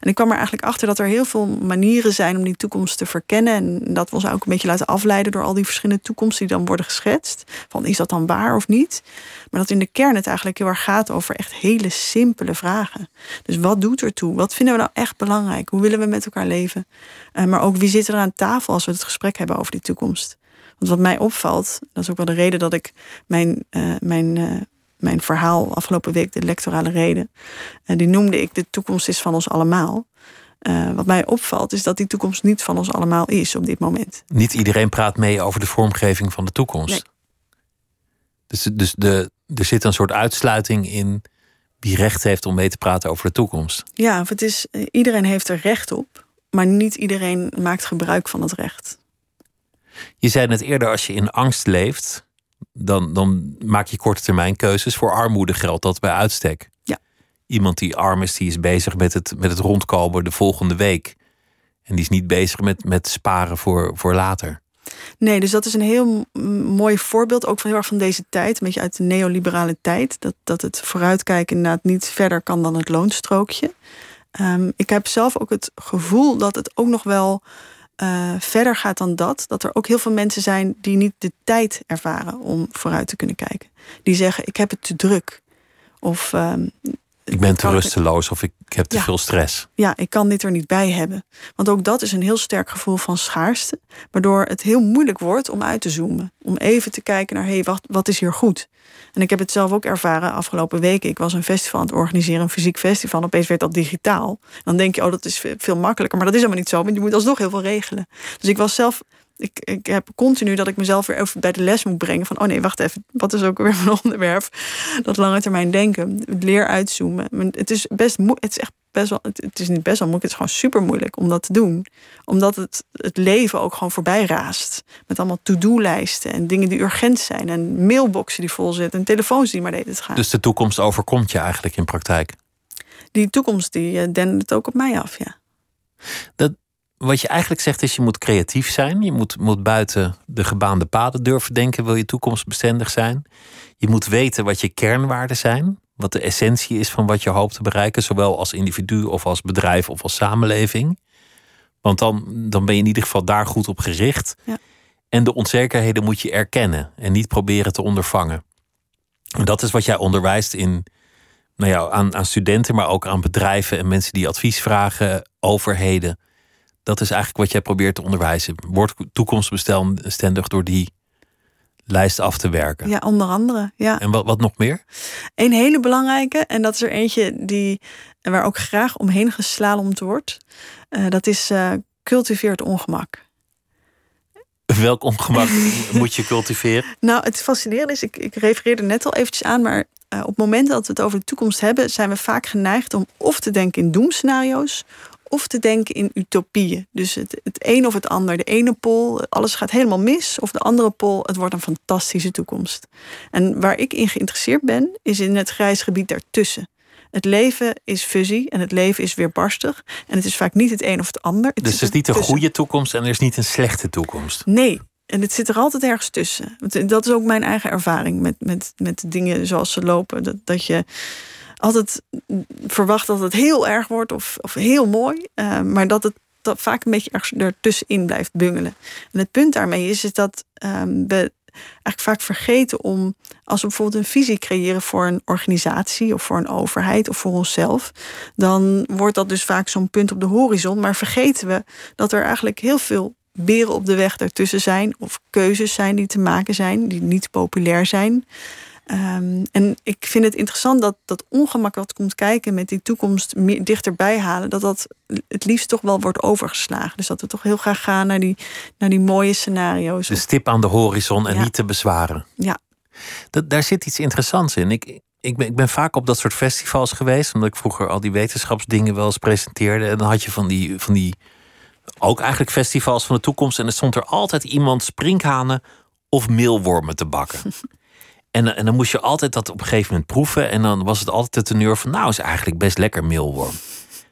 En ik kwam er eigenlijk achter dat er heel veel manieren zijn om die toekomst te verkennen. En dat we ons ook een beetje laten afleiden door al die verschillende toekomsten die dan worden geschetst. Van is dat dan waar of niet? Maar dat in de kern het eigenlijk heel erg gaat over echt hele simpele vragen. Dus wat doet er toe? Wat vinden we nou echt belangrijk? Hoe willen we met elkaar leven? Uh, maar ook wie zit er aan tafel als we het gesprek hebben over die toekomst? Want wat mij opvalt, dat is ook wel de reden dat ik mijn, uh, mijn, uh, mijn verhaal afgelopen week, de lectorale reden, die noemde ik de toekomst is van ons allemaal. wat mij opvalt is dat die toekomst niet van ons allemaal is op dit moment. Niet iedereen praat mee over de vormgeving van de toekomst. Nee. Dus, dus de, er zit een soort uitsluiting in wie recht heeft om mee te praten over de toekomst. Ja, het is, iedereen heeft er recht op, maar niet iedereen maakt gebruik van het recht. Je zei net eerder, als je in angst leeft, dan, dan maak je korte termijn keuzes. Voor armoede geldt dat bij uitstek. Ja. Iemand die arm is, die is bezig met het, met het rondkomen de volgende week. En die is niet bezig met, met sparen voor, voor later. Nee, dus dat is een heel mooi voorbeeld ook van heel erg van deze tijd. Een beetje uit de neoliberale tijd. Dat, dat het vooruitkijken inderdaad niet verder kan dan het loonstrookje. Um, ik heb zelf ook het gevoel dat het ook nog wel uh, verder gaat dan dat. Dat er ook heel veel mensen zijn die niet de tijd ervaren om vooruit te kunnen kijken. Die zeggen: Ik heb het te druk. Of um, ik ben te rusteloos of ik, heb te ja. veel stress. Ja, ik kan dit er niet bij hebben. Want ook dat is een heel sterk gevoel van schaarste. Waardoor het heel moeilijk wordt om uit te zoomen. Om even te kijken naar, hé, hey, wat, wat is hier goed? En ik heb het zelf ook ervaren afgelopen weken. Ik was een festival aan het organiseren, een fysiek festival. En opeens werd dat digitaal. Dan denk je, oh, dat is veel makkelijker. Maar dat is helemaal niet zo, want je moet alsnog heel veel regelen. Dus ik was zelf ik, ik heb continu dat ik mezelf weer even bij de les moet brengen. Van, oh nee, wacht even, wat is ook weer mijn onderwerp? Dat lange termijn denken, leer uitzoomen. Het is best het is echt best wel, het is niet best wel moeilijk, het is gewoon super moeilijk om dat te doen. Omdat het, het leven ook gewoon voorbij raast. Met allemaal to-do-lijsten en dingen die urgent zijn. En mailboxen die vol zitten en telefoons die maar deden gaan. Dus de toekomst overkomt je eigenlijk in praktijk? Die toekomst die uh, dendert ook op mij af, ja. Dat, wat je eigenlijk zegt is, je moet creatief zijn. Je moet, moet buiten de gebaande paden durven denken, wil je toekomstbestendig zijn. Je moet weten wat je kernwaarden zijn. Wat de essentie is van wat je hoopt te bereiken, zowel als individu of als bedrijf of als samenleving. Want dan, dan ben je in ieder geval daar goed op gericht. Ja. En de onzekerheden moet je erkennen en niet proberen te ondervangen. En dat is wat jij onderwijst in, nou ja, aan, aan studenten, maar ook aan bedrijven en mensen die advies vragen, overheden dat is eigenlijk wat jij probeert te onderwijzen. Word toekomstbestendig door die lijst af te werken. Ja, onder andere. Ja. En wat, wat nog meer? Een hele belangrijke, en dat is er eentje die, waar ook graag omheen geslalomd wordt. Uh, dat is uh, cultiveer het ongemak. Welk ongemak moet je cultiveren? Nou, het fascinerende is, ik, ik refereerde net al eventjes aan, maar uh, op het moment dat we het over de toekomst hebben, zijn we vaak geneigd om of te denken in doemscenario's of te denken in utopieën. Dus het, het een of het ander. De ene pol, alles gaat helemaal mis. Of de andere pol, het wordt een fantastische toekomst. En waar ik in geïnteresseerd ben, is in het grijs gebied daartussen. Het leven is fusie en het leven is weerbarstig. En het is vaak niet het een of het ander. Het dus is niet een goede toekomst en er is niet een slechte toekomst. Nee, en het zit er altijd ergens tussen. Dat is ook mijn eigen ervaring met, met, met dingen zoals ze lopen. Dat, dat je altijd verwacht dat het heel erg wordt of, of heel mooi. Uh, maar dat het dat vaak een beetje ergens ertussenin blijft bungelen. En het punt daarmee is, is dat um, we eigenlijk vaak vergeten om, als we bijvoorbeeld een visie creëren voor een organisatie of voor een overheid of voor onszelf, dan wordt dat dus vaak zo'n punt op de horizon. Maar vergeten we dat er eigenlijk heel veel beren op de weg daartussen zijn. Of keuzes zijn die te maken zijn, die niet populair zijn. Ehm, en ik vind het interessant dat dat ongemak wat komt kijken met die toekomst meer dichterbij halen, dat dat het liefst toch wel wordt overgeslagen. Dus dat we toch heel graag gaan naar die, naar die mooie scenario's. De stip aan de horizon en Ja. niet te bezwaren. Ja, Dat, daar zit iets interessants in. Ik, ik, ben, ik ben vaak op dat soort festivals geweest, omdat ik vroeger al die wetenschapsdingen wel eens presenteerde. En dan had je van die, van die ook eigenlijk festivals van de toekomst. En er stond er altijd iemand sprinkhanen of meelwormen te bakken. En, en dan moest je altijd dat op een gegeven moment proeven. En dan was het altijd de teneur van, nou is eigenlijk best lekker meelworm.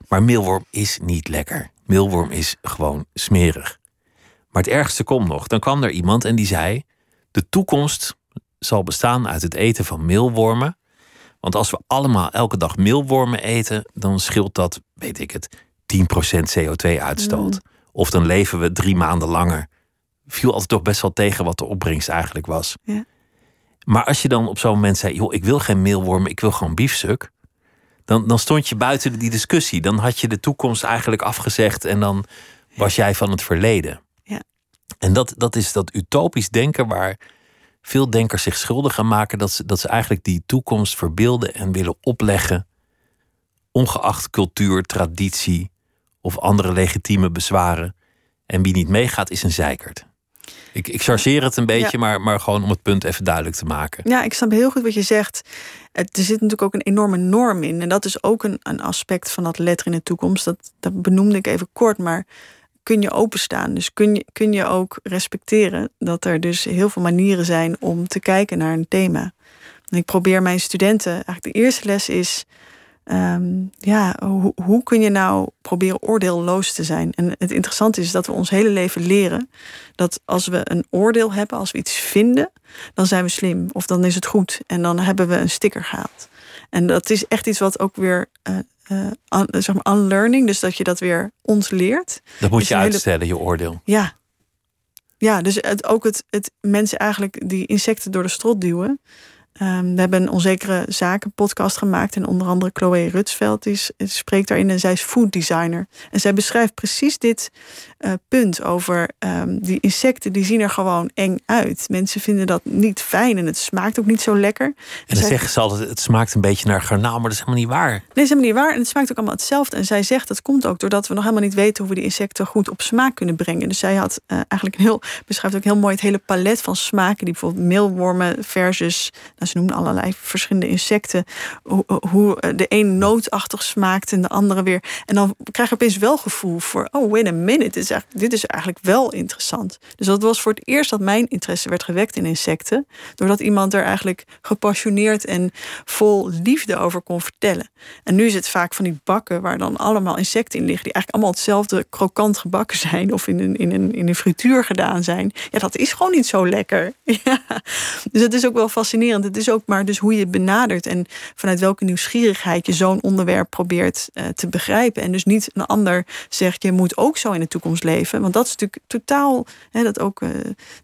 Maar meelworm is niet lekker. Meelworm is gewoon smerig. Maar het ergste komt nog. Dan kwam er iemand en die zei: De toekomst zal bestaan uit het eten van meelwormen. Want als we allemaal elke dag meelwormen eten, dan scheelt dat, weet ik het, 10% CO2-uitstoot. Of dan leven we drie maanden langer. Viel altijd toch best wel tegen wat de opbrengst eigenlijk was. Ja. Maar als je dan op zo'n moment zei: joh, ik wil geen meelwormen, ik wil gewoon biefstuk. Dan, dan stond je buiten die discussie. Dan had je de toekomst eigenlijk afgezegd en dan was jij van het verleden. Ja. En dat, dat is dat utopisch denken waar veel denkers zich schuldig aan maken. Dat ze, dat ze eigenlijk die toekomst verbeelden en willen opleggen. Ongeacht cultuur, traditie of andere legitieme bezwaren. En wie niet meegaat is een zeikert. Ik, ik chargeer het een beetje, Ja. maar, maar gewoon om het punt even duidelijk te maken. Ja, ik snap heel goed wat je zegt. Het, er zit natuurlijk ook een enorme norm in. En dat is ook een, een aspect van dat letter in de toekomst. Dat, dat benoemde ik even kort, maar kun je openstaan? Dus kun je, kun je ook respecteren dat er dus heel veel manieren zijn om te kijken naar een thema. En ik probeer mijn studenten, eigenlijk de eerste les is. Ehm, ja, hoe, hoe kun je nou proberen oordeelloos te zijn? En het interessante is dat we ons hele leven leren dat als we een oordeel hebben, als we iets vinden, dan zijn we slim of dan is het goed en dan hebben we een sticker gehaald. En dat is echt iets wat ook weer, eh, eh, un- zeg maar, unlearning, dus dat je dat weer ontleert. Dat moet is je hele- uitstellen, je oordeel. Ja. Ja, dus het, ook het, het mensen eigenlijk die insecten door de strot duwen. Ehm, we hebben een onzekere zaken podcast gemaakt. En onder andere Chloe Rutsveld die s- spreekt daarin. En zij is food designer. En zij beschrijft precies dit eh, punt over ehm, die insecten. Die zien er gewoon eng uit. Mensen vinden dat niet fijn. En het smaakt ook niet zo lekker. En dan zij- zeggen ze altijd, het smaakt een beetje naar garnaal, maar dat is helemaal niet waar. Nee, dat is helemaal niet waar. En het smaakt ook allemaal hetzelfde. En zij zegt dat komt ook doordat we nog helemaal niet weten hoe we die insecten goed op smaak kunnen brengen. Dus zij had eh, eigenlijk een heel, beschrijft ook heel mooi het hele palet van smaken. Die bijvoorbeeld meelwormen versus, nou, ze noemen allerlei verschillende insecten. Hoe, hoe eh, de een nootachtig smaakt en de andere weer. En dan krijg je opeens wel gevoel voor, oh wait a minute, eigenlijk, dit is eigenlijk wel interessant. Dus dat was voor het eerst dat mijn interesse werd gewekt in insecten. Doordat iemand er eigenlijk gepassioneerd en vol liefde over kon vertellen. En nu is het vaak van die bakken waar dan allemaal insecten in liggen, die eigenlijk allemaal hetzelfde krokant gebakken zijn of in een, in een, in een frituur gedaan zijn. Ja, dat is gewoon niet zo lekker. Dus het is ook wel fascinerend. Het is ook maar dus hoe je het benadert en vanuit welke nieuwsgierigheid je zo'n onderwerp probeert eh, te begrijpen. En dus niet een ander zegt, je moet ook zo in de toekomst leven. Want dat is natuurlijk totaal, hè, dat ook eh,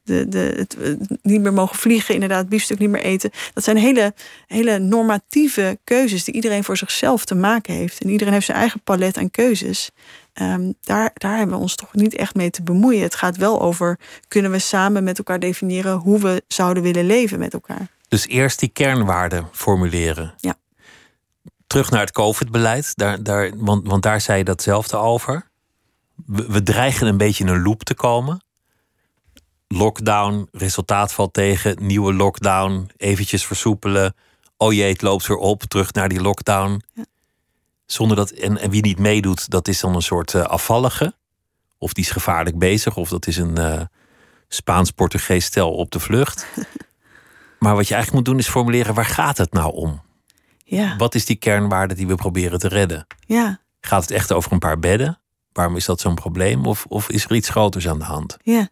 de, de, het, eh, niet meer mogen vliegen, inderdaad, biefstuk niet meer eten. Dat zijn hele, hele normatieve keuzes die iedereen voor zichzelf te maken heeft. En iedereen heeft zijn eigen palet aan keuzes. Ehm, daar, daar hebben we ons toch niet echt mee te bemoeien. Het gaat wel over, kunnen we samen met elkaar definiëren hoe we zouden willen leven met elkaar. Dus eerst die kernwaarden formuleren. Ja. Terug naar het COVID-beleid, daar, daar, want, want daar zei je datzelfde over. We, we dreigen een beetje in een loop te komen. Lockdown, resultaat valt tegen, nieuwe lockdown, eventjes versoepelen. Oh jee, het loopt weer op, terug naar die lockdown. Ja. Zonder dat, en, en wie niet meedoet, dat is dan een soort eh, afvallige. Of die is gevaarlijk bezig, of dat is een eh, Spaans-Portugees stel op de vlucht. maar wat je eigenlijk moet doen is formuleren, waar gaat het nou om? Ja, Wat is die kernwaarde die we proberen te redden? ja, Gaat het echt over een paar bedden? Waarom is dat zo'n probleem? Of, of is er iets groters aan de hand? ja.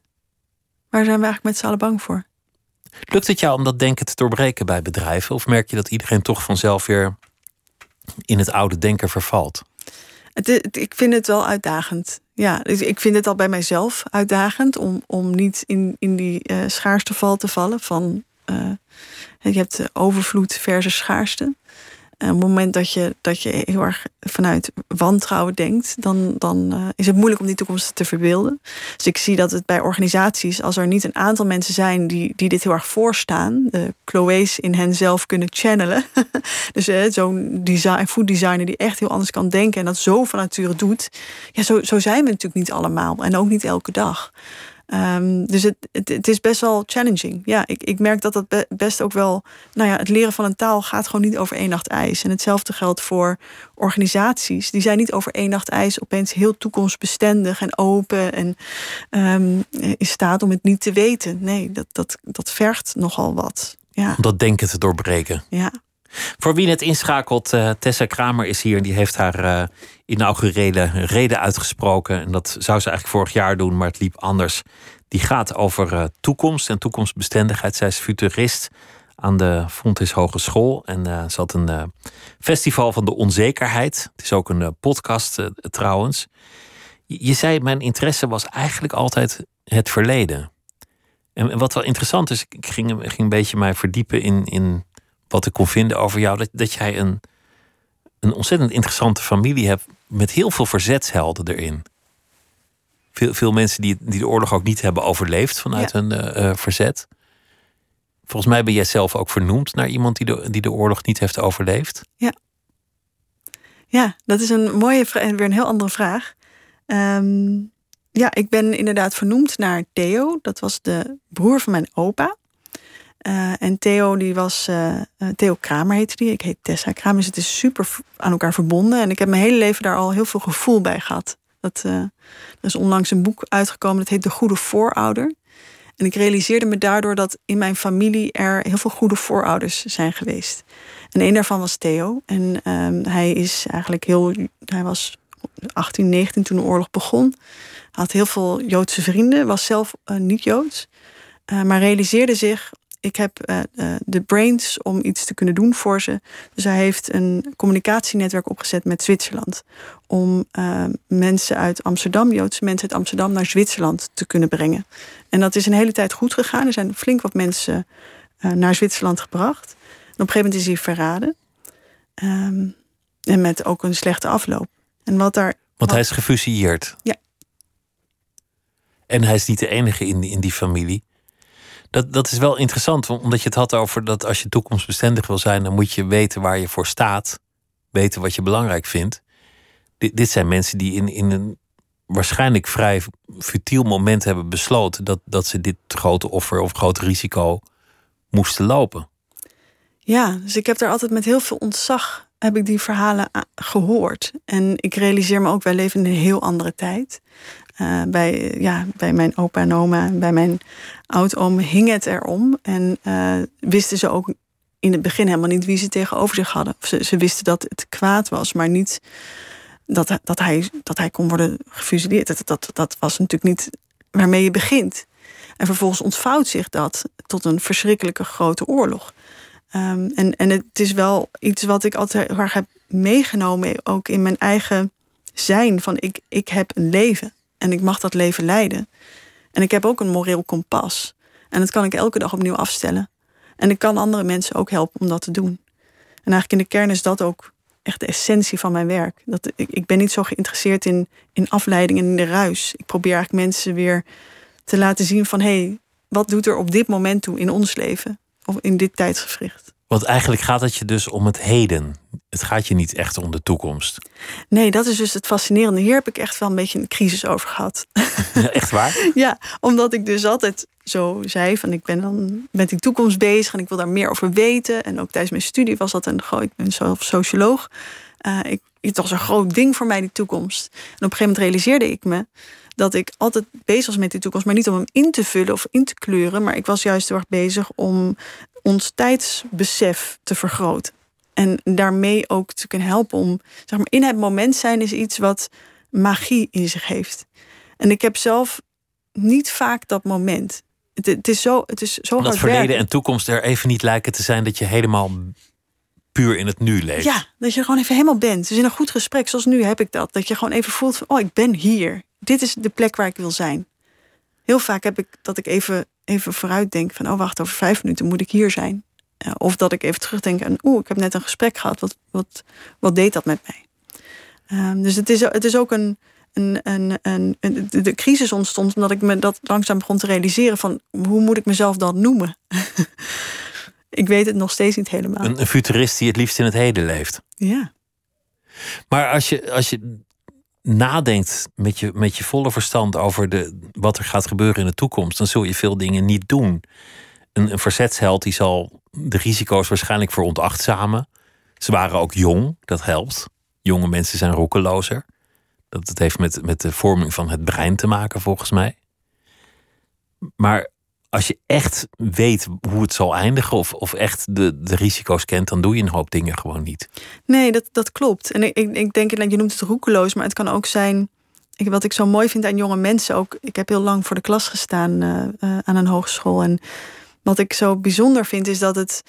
Waar zijn we eigenlijk met z'n allen bang voor? Lukt het jou om dat denken te doorbreken bij bedrijven? Of merk je dat iedereen toch vanzelf weer in het oude denken vervalt? Het, het- ik vind het wel uitdagend. Ja, dus ik vind het al bij mijzelf uitdagend om, om niet in, in die eh schaarste val te vallen. Van, eh, je hebt overvloed versus schaarste. En op het moment dat je, dat je heel erg vanuit wantrouwen denkt, dan, dan uh, is het moeilijk om die toekomst te verbeelden. Dus ik zie dat het bij organisaties, als er niet een aantal mensen zijn die, die dit heel erg voorstaan, de Chloe's in hen zelf kunnen channelen. dus uh, zo'n design, food designer die echt heel anders kan denken en dat zo van nature doet. Ja, zo, zo zijn we natuurlijk niet allemaal en ook niet elke dag. Um, dus het, het, het, is best wel challenging. Ja, ik, ik merk dat dat best ook wel. Nou ja, het leren van een taal gaat gewoon niet over één nacht ijs. En hetzelfde geldt voor organisaties. Die zijn niet over één nacht ijs opeens heel toekomstbestendig en open en um, in staat om het niet te weten. Nee, dat, dat, dat vergt nogal wat. Ja. Om dat denken te doorbreken. Ja. Voor wie het inschakelt, uh, Tessa Kramer is hier en die heeft haar uh, inaugurele reden uitgesproken. En dat zou ze eigenlijk vorig jaar doen, maar het liep anders. Die gaat over uh, toekomst en toekomstbestendigheid. Zij is futurist aan de Fontys Hogeschool. En ze had een festival van de onzekerheid. Het is ook een podcast trouwens. Je, zei, mijn interesse was eigenlijk altijd het verleden. En wat wel interessant is, ik ging, ging een beetje mij verdiepen in, in wat ik kon vinden over jou. Dat, dat jij een, een ontzettend interessante familie hebt met heel veel verzetshelden erin. Veel, veel mensen die, die de oorlog ook niet hebben overleefd vanuit ja. hun uh, verzet. Volgens mij ben jij zelf ook vernoemd naar iemand die de, die de oorlog niet heeft overleefd. Ja. Ja, dat is een mooie vraag en weer een heel andere vraag. Um, ja, ik ben inderdaad vernoemd naar Theo. Dat was de broer van mijn opa. Uh, en Theo, die was. Uh, Theo Kramer heette die. Ik heet Tessa Kramer. Dus het is super aan elkaar verbonden. En ik heb mijn hele leven daar al heel veel gevoel bij gehad. Dat, er is onlangs een boek uitgekomen. Dat heet De Goede Voorouder. En ik realiseerde me daardoor dat in mijn familie er heel veel goede voorouders zijn geweest. En een daarvan was Theo. En ehm, hij is eigenlijk heel. Hij was 18, 19 toen de oorlog begon. Had heel veel Joodse vrienden. Was zelf niet Joods. maar realiseerde zich ik heb uh, de brains om iets te kunnen doen voor ze. Dus hij heeft een communicatienetwerk opgezet met Zwitserland. Om uh, mensen uit Amsterdam, Joodse mensen uit Amsterdam, naar Zwitserland te kunnen brengen. En dat is een hele tijd goed gegaan. Er zijn flink wat mensen uh, naar Zwitserland gebracht. En op een gegeven moment is hij verraden. Um, en met ook een slechte afloop. En wat daar. Want wat... hij is gefusilleerd. Ja. En hij is niet de enige in, in die familie. Dat, dat is wel interessant, omdat je het had over dat als je toekomstbestendig wil zijn, dan moet je weten waar je voor staat, weten wat je belangrijk vindt. Dit, dit zijn mensen die in, in een waarschijnlijk vrij futiel moment hebben besloten dat, dat ze dit grote offer of grote risico moesten lopen. Ja, dus ik heb daar altijd met heel veel ontzag heb ik die verhalen gehoord. En ik realiseer me ook, wij leven in een heel andere tijd. Uh, bij, ja, bij mijn opa en oma bij mijn oudoom hing het erom. En uh, wisten ze ook in het begin helemaal niet wie ze tegenover zich hadden. Ze, ze wisten dat het kwaad was, maar niet dat, dat, hij, dat hij kon worden gefusilleerd. Dat, dat, dat was natuurlijk niet waarmee je begint. En vervolgens ontvouwt zich dat tot een verschrikkelijke grote oorlog. Um, en, en het is wel iets wat ik altijd heel erg heb meegenomen, ook in mijn eigen zijn. Van ik, ik heb een leven en ik mag dat leven leiden. En ik heb ook een moreel kompas. En dat kan ik elke dag opnieuw afstellen. En ik kan andere mensen ook helpen om dat te doen. En eigenlijk in de kern is dat ook echt de essentie van mijn werk. Dat, ik, ik ben niet zo geïnteresseerd in, in afleiding en in de ruis. Ik probeer eigenlijk mensen weer te laten zien van... hé, hey, wat doet er op dit moment toe in ons leven? Of in dit tijdsgevricht? Want eigenlijk gaat het je dus om het heden. Het gaat je niet echt om de toekomst. Nee, dat is dus het fascinerende. Hier heb ik echt wel een beetje een crisis over gehad. Echt waar? ja, omdat ik dus altijd zo zei van ik ben dan met die toekomst bezig en ik wil daar meer over weten. En ook tijdens mijn studie was dat een groot, ik ben zelf socioloog. Uh, ik, het was een groot ding voor mij, die toekomst. En op een gegeven moment realiseerde ik me dat ik altijd bezig was met die toekomst, maar niet om hem in te vullen of in te kleuren, maar ik was juist heel erg bezig om ons tijdsbesef te vergroten. En daarmee ook te kunnen helpen om, zeg maar, in het moment zijn is iets wat magie in zich heeft. En ik heb zelf niet vaak dat moment. Het, het is zo, het is zo Dat verleden en toekomst er even niet lijken te zijn dat je helemaal puur in het nu leeft. Ja, dat je gewoon even helemaal bent. Dus in een goed gesprek, zoals nu heb ik dat. Dat je gewoon even voelt van, oh, ik ben hier. Dit is de plek waar ik wil zijn. Heel vaak heb ik dat ik even, even vooruit denk van, oh wacht, over vijf minuten moet ik hier zijn. Eh, of dat ik even terugdenk aan, oeh, ik heb net een gesprek gehad. Wat, wat, wat deed dat met mij? Ehm, dus het is, het is ook een, een, een, een, de crisis ontstond omdat ik me dat langzaam begon te realiseren van hoe moet ik mezelf dan noemen? ik weet het nog steeds niet helemaal. Een, een futurist die het liefst in het heden leeft. Ja. Maar als je, als je nadenkt met je, met je volle verstand over de, wat er gaat gebeuren in de toekomst, dan zul je veel dingen niet doen. Een, een verzetsheld die zal de risico's waarschijnlijk veronachtzamen. Ze waren ook jong, dat helpt. Jonge mensen zijn roekelozer. Dat, dat heeft met, met de vorming van het brein te maken, volgens mij. Maar als je echt weet hoe het zal eindigen, of, of echt de, de risico's kent, dan doe je een hoop dingen gewoon niet. Nee, dat, dat klopt. En ik, ik denk, je noemt het roekeloos, maar het kan ook zijn. Ik, wat ik zo mooi vind aan jonge mensen ook. Ik heb heel lang voor de klas gestaan uh, uh, aan een hogeschool. En wat ik zo bijzonder vind, is dat het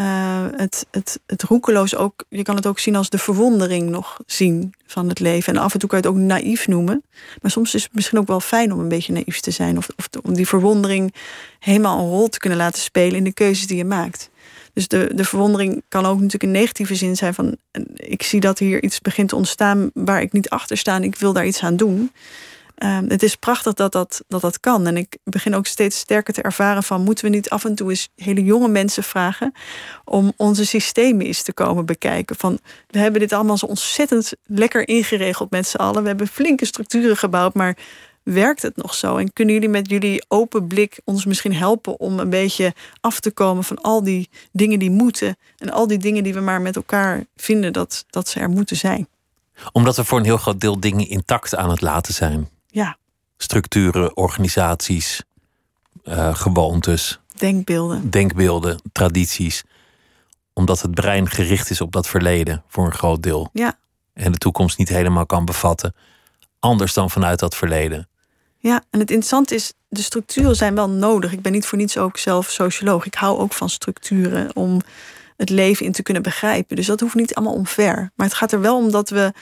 uh, het, het, het roekeloos ook, je kan het ook zien als de verwondering nog zien van het leven. En af en toe kan je het ook naïef noemen. Maar soms is het misschien ook wel fijn om een beetje naïef te zijn. Of, of om die verwondering helemaal een rol te kunnen laten spelen in de keuzes die je maakt. Dus de, de verwondering kan ook natuurlijk in negatieve zin zijn van ik zie dat hier iets begint te ontstaan waar ik niet achter sta ik wil daar iets aan doen. Ehm, het is prachtig dat dat, dat dat kan. En ik begin ook steeds sterker te ervaren van... moeten we niet af en toe eens hele jonge mensen vragen... om onze systemen eens te komen bekijken. Van, we hebben dit allemaal zo ontzettend lekker ingeregeld met z'n allen. We hebben flinke structuren gebouwd, maar werkt het nog zo? En kunnen jullie met jullie open blik ons misschien helpen... om een beetje af te komen van al die dingen die moeten... en al die dingen die we maar met elkaar vinden dat, dat ze er moeten zijn? Omdat we voor een heel groot deel dingen intact aan het laten zijn. Ja. Structuren, organisaties, uh, gewoontes. Denkbeelden. Denkbeelden, tradities. Omdat het brein gericht is op dat verleden voor een groot deel. Ja. En de toekomst niet helemaal kan bevatten. Anders dan vanuit dat verleden. Ja, en het interessante is, de structuren zijn wel nodig. Ik ben niet voor niets ook zelf socioloog. Ik hou ook van structuren om het leven in te kunnen begrijpen. Dus dat hoeft niet allemaal omver. Maar het gaat er wel om dat we.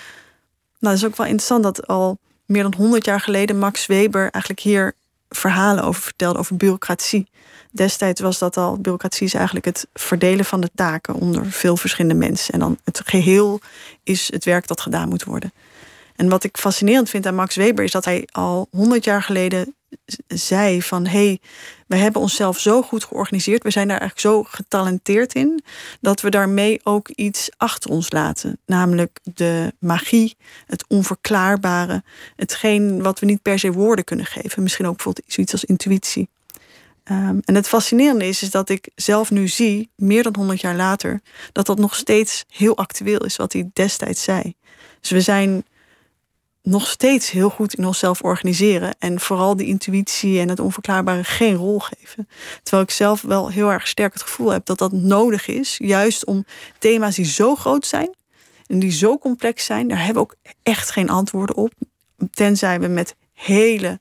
Nou, dat is ook wel interessant dat al meer dan 100 jaar geleden Max Weber eigenlijk hier verhalen over vertelde, over bureaucratie. Destijds was dat al, bureaucratie is eigenlijk het verdelen van de taken onder veel verschillende mensen. En dan het geheel is het werk dat gedaan moet worden. En wat ik fascinerend vind aan Max Weber is dat hij al 100 jaar geleden zei van hé, hey, we hebben onszelf zo goed georganiseerd, we zijn daar eigenlijk zo getalenteerd in, dat we daarmee ook iets achter ons laten. Namelijk de magie, het onverklaarbare, hetgeen wat we niet per se woorden kunnen geven. Misschien ook bijvoorbeeld zoiets als intuïtie. Um, en het fascinerende is, is dat ik zelf nu zie, meer dan 100 jaar later, dat dat nog steeds heel actueel is wat hij destijds zei. Dus we zijn nog steeds heel goed in onszelf organiseren. En vooral die intuïtie en het onverklaarbare geen rol geven. Terwijl ik zelf wel heel erg sterk het gevoel heb dat dat nodig is. Juist om thema's die zo groot zijn en die zo complex zijn, daar hebben we ook echt geen antwoorden op. Tenzij we met hele,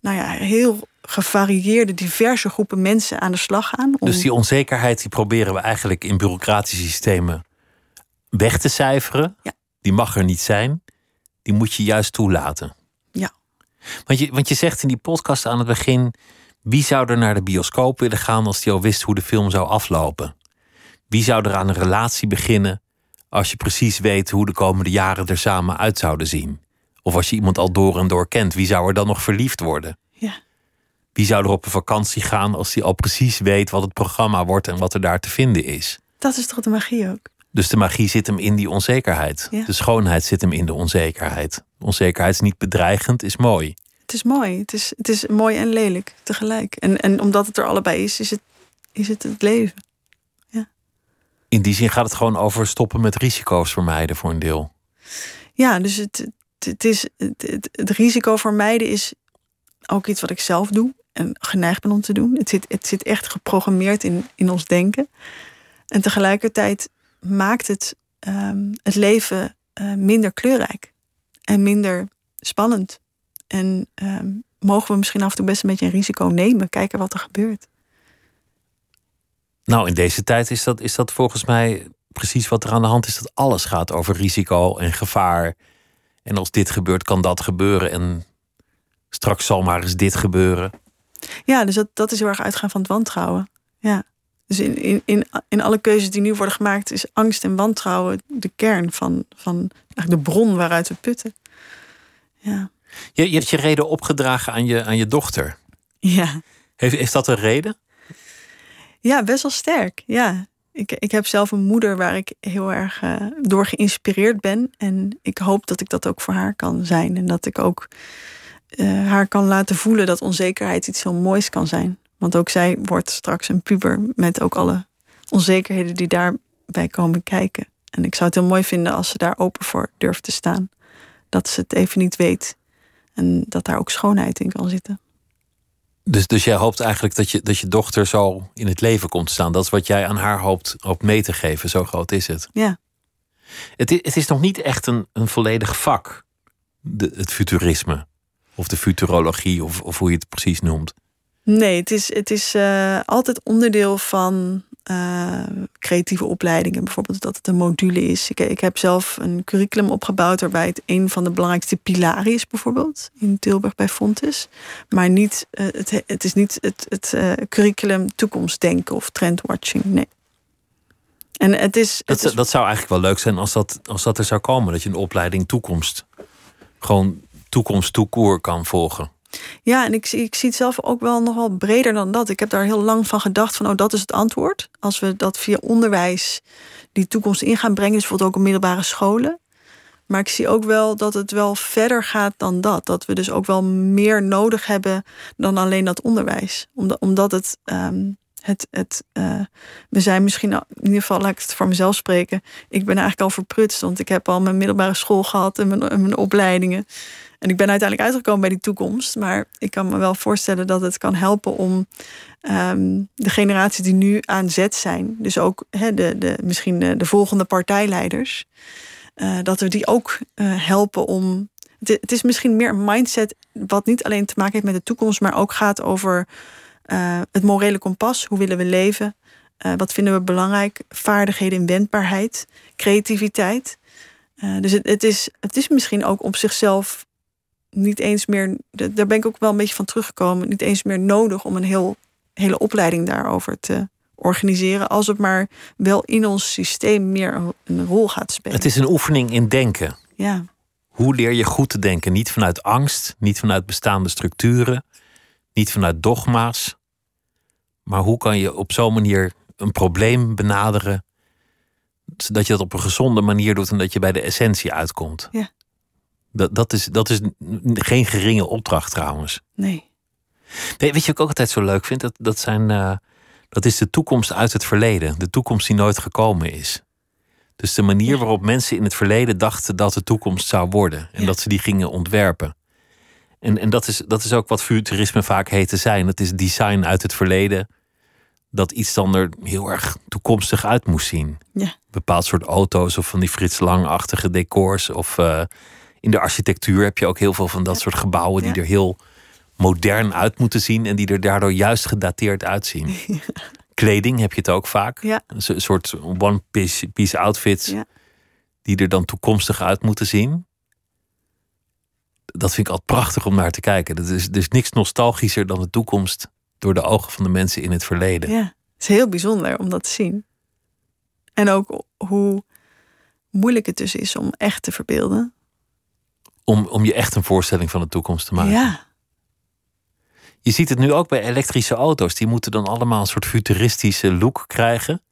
nou ja, heel gevarieerde, diverse groepen mensen aan de slag gaan. Dus die onzekerheid die proberen we eigenlijk in bureaucratische systemen weg te cijferen. Ja. Die mag er niet zijn die moet je juist toelaten. Ja. Want je, want je zegt in die podcast aan het begin: wie zou er naar de bioscoop willen gaan als die al wist hoe de film zou aflopen? Wie zou er aan een relatie beginnen als je precies weet hoe de komende jaren er samen uit zouden zien? Of als je iemand al door en door kent, wie zou er dan nog verliefd worden? Ja. Wie zou er op een vakantie gaan als hij al precies weet wat het programma wordt en wat er daar te vinden is? Dat is toch de magie ook? Dus de magie zit hem in die onzekerheid. De schoonheid zit hem in de onzekerheid. Onzekerheid is niet bedreigend, is mooi. Het is mooi. Het is, het is mooi en lelijk tegelijk. En, en omdat het er allebei is, is het is het, het leven. Ja. In die zin gaat het gewoon over stoppen met risico's vermijden voor een deel. Ja, dus het, het, is, het, het risico vermijden is ook iets wat ik zelf doe en geneigd ben om te doen. Het zit, het zit echt geprogrammeerd in, in ons denken. En tegelijkertijd maakt het um, het leven uh, minder kleurrijk en minder spannend. En um, mogen we misschien af en toe best een beetje een risico nemen, kijken wat er gebeurt. Nou, in deze tijd is dat, is dat volgens mij precies wat er aan de hand is. Dat alles gaat over risico en gevaar. En als dit gebeurt, kan dat gebeuren. En straks zal maar eens dit gebeuren. Ja, dus dat, dat is heel erg uitgaan van het wantrouwen. Ja. Dus in, in, in, in alle keuzes die nu worden gemaakt, is angst en wantrouwen de kern van, van eigenlijk de bron waaruit we putten. Ja. Je, je hebt je reden opgedragen aan je, aan je dochter. Ja. Heeft, heeft dat een reden? Ja, best wel sterk. Ja. Ik, ik heb zelf een moeder waar ik heel erg uh, door geïnspireerd ben. En ik hoop dat ik dat ook voor haar kan zijn. En dat ik ook uh, haar kan laten voelen dat onzekerheid iets heel moois kan zijn. Want ook zij wordt straks een puber met ook alle onzekerheden die daarbij komen kijken. En ik zou het heel mooi vinden als ze daar open voor durft te staan. Dat ze het even niet weet. En dat daar ook schoonheid in kan zitten. Dus, dus jij hoopt eigenlijk dat je, dat je dochter zo in het leven komt staan. Dat is wat jij aan haar hoopt, hoopt mee te geven. Zo groot is het. Ja. Het is, het is nog niet echt een, een volledig vak, de, het futurisme. Of de futurologie, of, of hoe je het precies noemt. Nee, het is, het is uh, altijd onderdeel van uh, creatieve opleidingen. Bijvoorbeeld dat het een module is. Ik, ik heb zelf een curriculum opgebouwd waarbij het een van de belangrijkste pilaren is, bijvoorbeeld in Tilburg bij Fontes. Maar niet, uh, het, het is niet het, het curriculum toekomstdenken of trendwatching. Nee. En het is, dat, is... dat zou eigenlijk wel leuk zijn als dat, als dat er zou komen. Dat je een opleiding toekomst, gewoon toekomst toekoor kan volgen. Ja, en ik, ik zie het zelf ook wel nog wel breder dan dat. Ik heb daar heel lang van gedacht van, oh, dat is het antwoord. Als we dat via onderwijs die toekomst in gaan brengen, dus bijvoorbeeld ook op middelbare scholen. Maar ik zie ook wel dat het wel verder gaat dan dat. Dat we dus ook wel meer nodig hebben dan alleen dat onderwijs. Omdat, omdat het, um, het, het uh, we zijn misschien, in ieder geval laat ik het voor mezelf spreken. Ik ben eigenlijk al verprutst, want ik heb al mijn middelbare school gehad en mijn, en mijn opleidingen. En ik ben uiteindelijk uitgekomen bij die toekomst. Maar ik kan me wel voorstellen dat het kan helpen om um, de generaties die nu aan zet zijn, dus ook de, de, misschien de, de volgende partijleiders, uh, dat we die ook uh, helpen om. Het, is misschien meer een mindset wat niet alleen te maken heeft met de toekomst, maar ook gaat over uh, het morele kompas. Hoe willen we leven? wat vinden we belangrijk? Vaardigheden in wendbaarheid, creativiteit. dus het, het, is, het is misschien ook op zichzelf niet eens meer, daar ben ik ook wel een beetje van teruggekomen, niet eens meer nodig om een heel, hele opleiding daarover te organiseren, als het maar wel in ons systeem meer een rol gaat spelen. Het is een oefening in denken. Ja. Hoe leer je goed te denken? Niet vanuit angst, niet vanuit bestaande structuren, niet vanuit dogma's, maar hoe kan je op zo'n manier een probleem benaderen, zodat je dat op een gezonde manier doet en dat je bij de essentie uitkomt? Ja. Dat, dat, is, dat is geen geringe opdracht trouwens. Nee. nee weet je wat ik ook altijd zo leuk vind? Dat, dat, zijn, uh, dat is de toekomst uit het verleden. De toekomst die nooit gekomen is. Dus de manier waarop mensen in het verleden dachten dat de toekomst zou worden. En ja. dat ze die gingen ontwerpen. En, en dat, is, dat is ook wat futurisme vaak heet te zijn. Het is design uit het verleden. Dat iets dan er heel erg toekomstig uit moest zien. Ja. Bepaald soort auto's of van die Frits Lang-achtige decors. Of uh, in de architectuur heb je ook heel veel van dat soort gebouwen die er heel modern uit moeten zien en die er daardoor juist gedateerd uitzien. Kleding heb je het ook vaak. Ja. Een soort one-piece piece outfits ja. die er dan toekomstig uit moeten zien. Dat vind ik altijd prachtig om naar te kijken. Er is, is niks nostalgischer dan de toekomst door de ogen van de mensen in het verleden. Ja, het is heel bijzonder om dat te zien. En ook hoe moeilijk het dus is om echt te verbeelden om, om je echt een voorstelling van de toekomst te maken. Ja. Je ziet het nu ook bij elektrische auto's. Die moeten dan allemaal een soort futuristische look krijgen.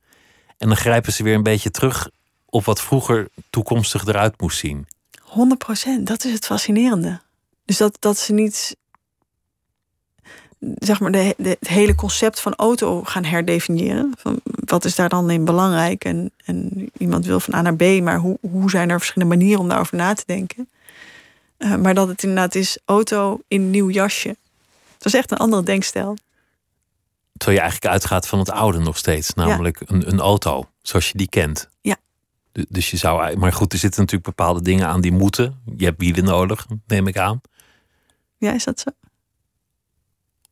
En dan grijpen ze weer een beetje terug op wat vroeger toekomstig eruit moest zien. 100 procent, dat is het fascinerende. Dus dat, dat ze niet zeg maar de, de, het hele concept van auto gaan herdefiniëren. Van wat is daar dan in belangrijk? En, en iemand wil van A naar B, maar hoe, hoe zijn er verschillende manieren om daarover na te denken? Uh, maar dat het inderdaad is auto in nieuw jasje. Dat is echt een andere denkstijl. Terwijl je eigenlijk uitgaat van het oude nog steeds, namelijk ja. een, een auto zoals je die kent. Ja. Dus je zou, maar goed, er zitten natuurlijk bepaalde dingen aan die moeten. Je hebt wielen nodig, neem ik aan. Ja, is dat zo?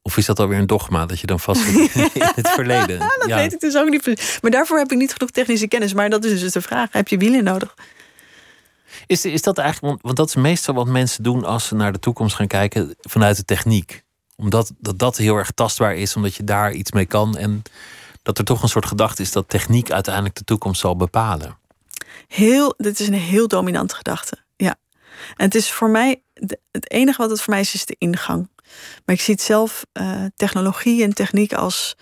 Of is dat alweer een dogma dat je dan vast zit in het verleden? dat ja. weet ik dus ook niet. Maar daarvoor heb ik niet genoeg technische kennis. Maar dat is dus de vraag: heb je wielen nodig? Is, is dat eigenlijk, want, dat is meestal wat mensen doen als ze naar de toekomst gaan kijken vanuit de techniek. Omdat dat, dat heel erg tastbaar is, omdat je daar iets mee kan. En dat er toch een soort gedachte is dat techniek uiteindelijk de toekomst zal bepalen. Heel, dit is een heel dominante gedachte. Ja. En het is voor mij, het enige wat het voor mij is, is de ingang. Maar ik zie het zelf, uh, technologie en techniek als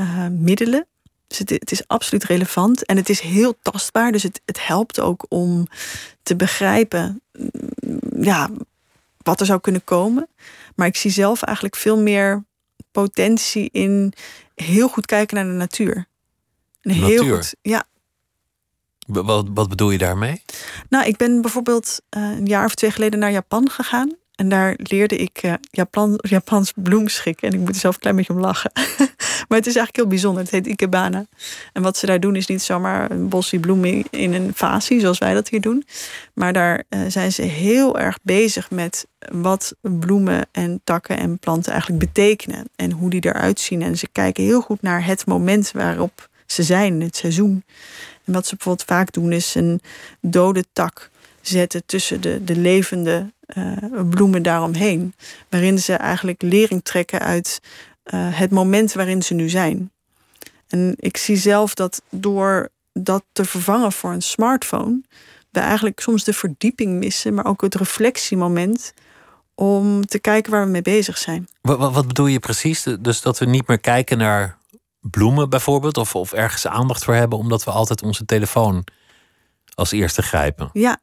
uh, middelen. Dus het, het, is absoluut relevant en het is heel tastbaar. Dus het, het helpt ook om te begrijpen mm, ja, wat er zou kunnen komen. Maar ik zie zelf eigenlijk veel meer potentie in heel goed kijken naar de natuur. En heel natuur. goed, ja. Wat, wat bedoel je daarmee? Nou, ik ben bijvoorbeeld uh, een jaar of twee geleden naar Japan gegaan. En daar leerde ik uh, Japan, Japans bloemschikken. En ik moet er zelf een klein beetje om lachen. maar het is eigenlijk heel bijzonder. Het heet Ikebana. En wat ze daar doen is niet zomaar een bosje bloemen in een vasie, zoals wij dat hier doen. Maar daar uh, zijn ze heel erg bezig met wat bloemen en takken en planten eigenlijk betekenen. En hoe die eruit zien. En ze kijken heel goed naar het moment waarop ze zijn, het seizoen. En wat ze bijvoorbeeld vaak doen is een dode tak zetten tussen de, de levende bloemen daaromheen. Waarin ze eigenlijk lering trekken uit uh, het moment waarin ze nu zijn. En ik zie zelf dat door dat te vervangen voor een smartphone, we eigenlijk soms de verdieping missen, maar ook het reflectiemoment om te kijken waar we mee bezig zijn. Wat, wat, wat bedoel je precies? Dus dat we niet meer kijken naar bloemen bijvoorbeeld, of, of ergens aandacht voor hebben, omdat we altijd onze telefoon als eerste grijpen. Ja,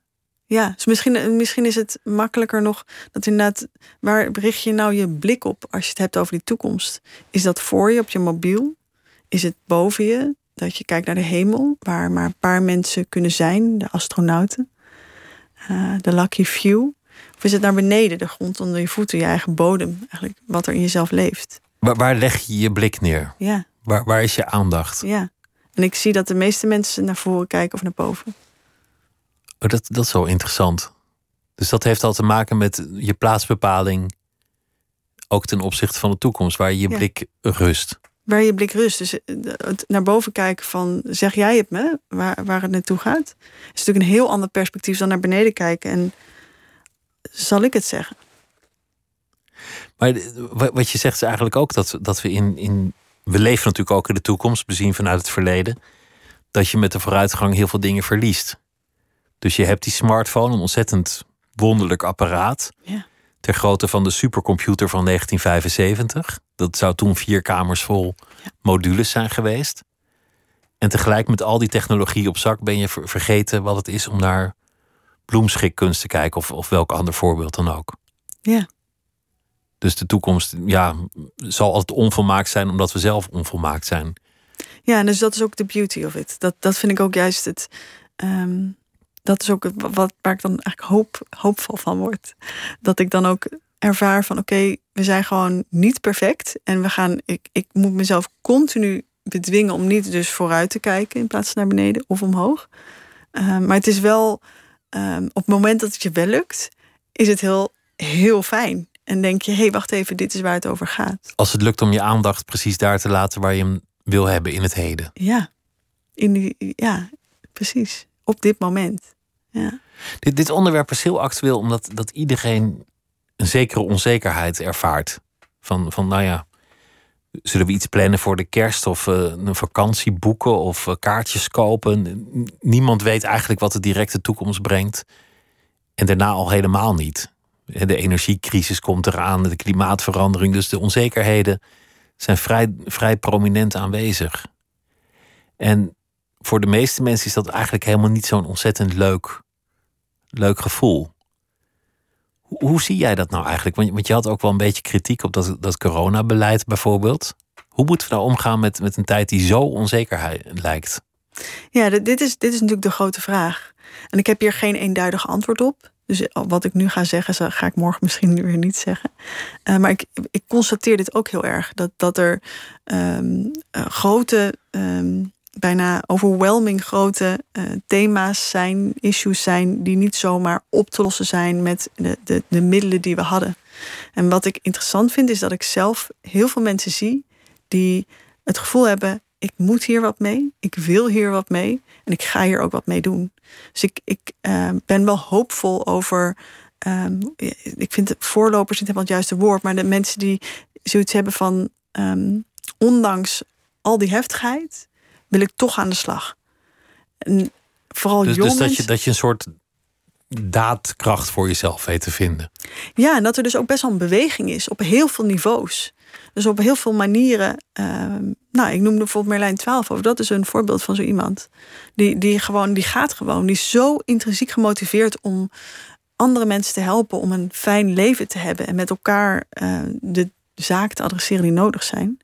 ja, dus misschien, misschien is het makkelijker nog dat inderdaad, waar richt je nou je blik op als je het hebt over die toekomst? Is dat voor je op je mobiel? Is het boven je, dat je kijkt naar de hemel, waar maar een paar mensen kunnen zijn, de astronauten, uh, de lucky few? Of is het naar beneden, de grond onder je voeten, je eigen bodem, eigenlijk wat er in jezelf leeft? Waar, waar leg je je blik neer? Ja. Waar, waar is je aandacht? Ja. En ik zie dat de meeste mensen naar voren kijken of naar boven. Oh, dat, dat is wel interessant. Dus dat heeft al te maken met je plaatsbepaling. Ook ten opzichte van de toekomst, waar je blik rust. Waar je blik rust. Dus eh, het naar boven kijken van, zeg jij het me, waar, waar het naartoe gaat. Is natuurlijk een heel ander perspectief dan naar beneden kijken. En zal ik het zeggen? Maar wat je zegt is eigenlijk ook dat, dat we in, in. We leven natuurlijk ook in de toekomst, bezien vanuit het verleden. Dat je met de vooruitgang heel veel dingen verliest. Dus je hebt die smartphone, een ontzettend wonderlijk apparaat. Ja. Ter grootte van de supercomputer van 1975. Dat zou toen vier kamers vol modules zijn geweest. En tegelijk met al die technologie op zak ben je vergeten wat het is om naar bloemschikkunst te kijken. Of, of welk ander voorbeeld dan ook. Ja. Dus de toekomst ja, zal altijd onvolmaakt zijn omdat we zelf onvolmaakt zijn. Ja, en dus dat is ook de beauty of it. Dat, dat vind ik ook juist het. Ehm, dat is ook wat, waar ik dan eigenlijk hoop, hoopvol van word. Dat ik dan ook ervaar van oké, we zijn gewoon niet perfect. En we gaan, ik, ik moet mezelf continu bedwingen om niet dus vooruit te kijken in plaats van naar beneden of omhoog. Ehm, maar het is wel, um, op het moment dat het je wel lukt, is het heel, heel fijn. En denk je, hé, hey, wacht even, dit is waar het over gaat. Als het lukt om je aandacht precies daar te laten waar je hem wil hebben in het heden. Ja, in die, ja precies. Op dit moment. Dit, dit onderwerp is heel actueel omdat dat iedereen een zekere onzekerheid ervaart. Van, van nou ja, zullen we iets plannen voor de kerst of uh, een vakantie boeken of uh, kaartjes kopen? Niemand weet eigenlijk wat de directe toekomst brengt. En daarna al helemaal niet. De energiecrisis komt eraan, de klimaatverandering. Dus de onzekerheden zijn vrij, vrij prominent aanwezig. En voor de meeste mensen is dat eigenlijk helemaal niet zo'n ontzettend leuk, leuk gevoel. Hoe, hoe, zie jij dat nou eigenlijk? Want, want, je had ook wel een beetje kritiek op dat, dat coronabeleid bijvoorbeeld. Hoe moeten we nou omgaan met, met een tijd die zo onzeker lijkt? Ja, dit is, dit is natuurlijk de grote vraag. En ik heb hier geen eenduidig antwoord op. Dus wat ik nu ga zeggen, ga ik morgen misschien weer niet zeggen. Uh, maar ik, ik constateer dit ook heel erg. Dat, dat er um, uh, grote um, bijna overwhelming grote uh, thema's zijn, issues zijn, die niet zomaar op te lossen zijn met de, de, de middelen die we hadden. En wat ik interessant vind, is dat ik zelf heel veel mensen zie die het gevoel hebben: ik moet hier wat mee, ik wil hier wat mee en ik ga hier ook wat mee doen. Dus ik, ik uh, ben wel hoopvol over. Um, ik vind voorlopers niet helemaal het juiste woord, maar de mensen die zoiets hebben van. Um, ondanks al die heftigheid wil ik toch aan de slag. En vooral dus, jongens... Dus dat je, dat je een soort daadkracht voor jezelf weet te vinden. Ja, en dat er dus ook best wel een beweging is op heel veel niveaus. Dus op heel veel manieren. Ehm, nou, ik noemde bijvoorbeeld Merlijn 12 over. Dat is een voorbeeld van zo iemand. Die, die, gewoon, die gaat gewoon. Die is zo intrinsiek gemotiveerd om andere mensen te helpen. Om een fijn leven te hebben. En met elkaar uh, de zaken te adresseren die nodig zijn.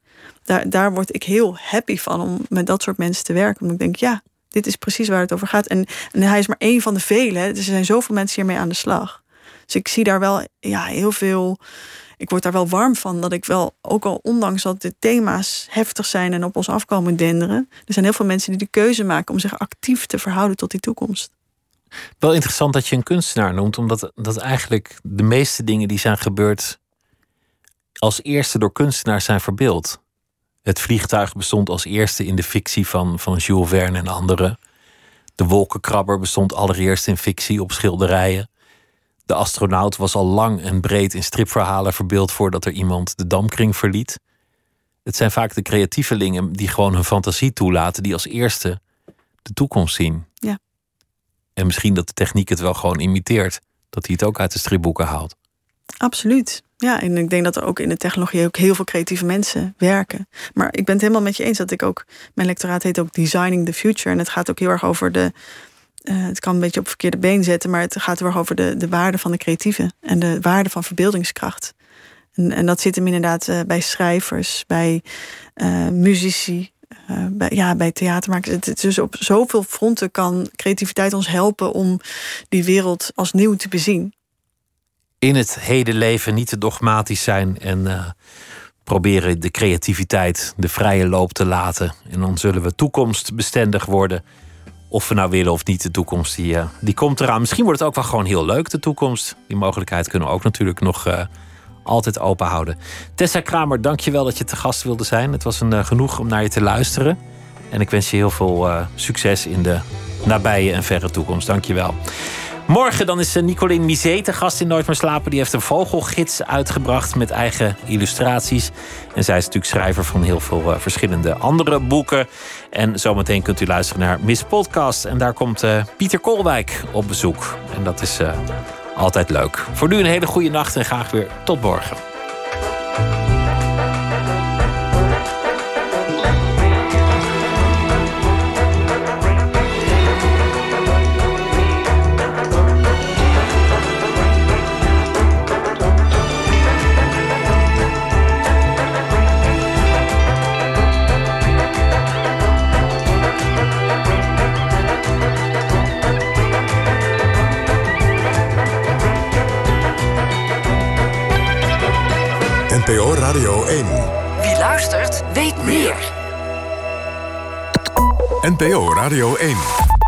Daar, daar word ik heel happy van om met dat soort mensen te werken. Omdat ik denk, ja, dit is precies waar het over gaat. En, hij is maar één van de velen. Dus er zijn zoveel mensen hiermee aan de slag. Dus ik zie daar wel ja, heel veel. Ik word daar wel warm van dat ik wel, ook al ondanks dat de thema's heftig zijn en op ons afkomen denderen, er zijn heel veel mensen die de keuze maken om zich actief te verhouden tot die toekomst. Wel interessant dat je een kunstenaar noemt, omdat dat eigenlijk de meeste dingen die zijn gebeurd als eerste door kunstenaars zijn verbeeld. Het vliegtuig bestond als eerste in de fictie van, van Jules Verne en anderen. De wolkenkrabber bestond allereerst in fictie op schilderijen. De astronaut was al lang en breed in stripverhalen verbeeld voordat er iemand de damkring verliet. Het zijn vaak de creatievelingen die gewoon hun fantasie toelaten, die als eerste de toekomst zien. Ja. En misschien dat de techniek het wel gewoon imiteert, dat hij het ook uit de stripboeken haalt. Absoluut. Ja, en ik denk dat er ook in de technologie ook heel veel creatieve mensen werken. Maar ik ben het helemaal met je eens dat ik ook. Mijn lectoraat heet ook Designing the Future. En het gaat ook heel erg over de. Uh, het kan een beetje op verkeerde been zetten, maar het gaat heel erg over de, de waarde van de creatieve en de waarde van verbeeldingskracht. En, en dat zit hem inderdaad uh, bij schrijvers, bij uh, muzici, bij, ja, bij theatermakers. Het, dus op zoveel fronten kan creativiteit ons helpen om die wereld als nieuw te bezien in het heden leven niet te dogmatisch zijn en uh, proberen de creativiteit de vrije loop te laten. En dan zullen we toekomstbestendig worden. Of we nou willen of niet, de toekomst die, uh, die komt eraan. Misschien wordt het ook wel gewoon heel leuk, de toekomst. Die mogelijkheid kunnen we ook natuurlijk nog uh, altijd open houden. Tessa Kramer, dank je wel dat je te gast wilde zijn. Het was een genoeg om naar je te luisteren. En ik wens je heel veel succes in de nabije en verre toekomst. Dank je wel. Morgen dan is Nicolien Misé te gast in Nooit meer slapen. Die heeft een vogelgids uitgebracht met eigen illustraties. En zij is natuurlijk schrijver van heel veel uh, verschillende andere boeken. En zometeen kunt u luisteren naar Miss Podcast. En daar komt uh, Pieter Kolwijk op bezoek. En dat is altijd leuk. Voor nu een hele goede nacht en graag weer tot morgen. NPO Radio 1. Wie luistert, weet meer. NPO Radio 1.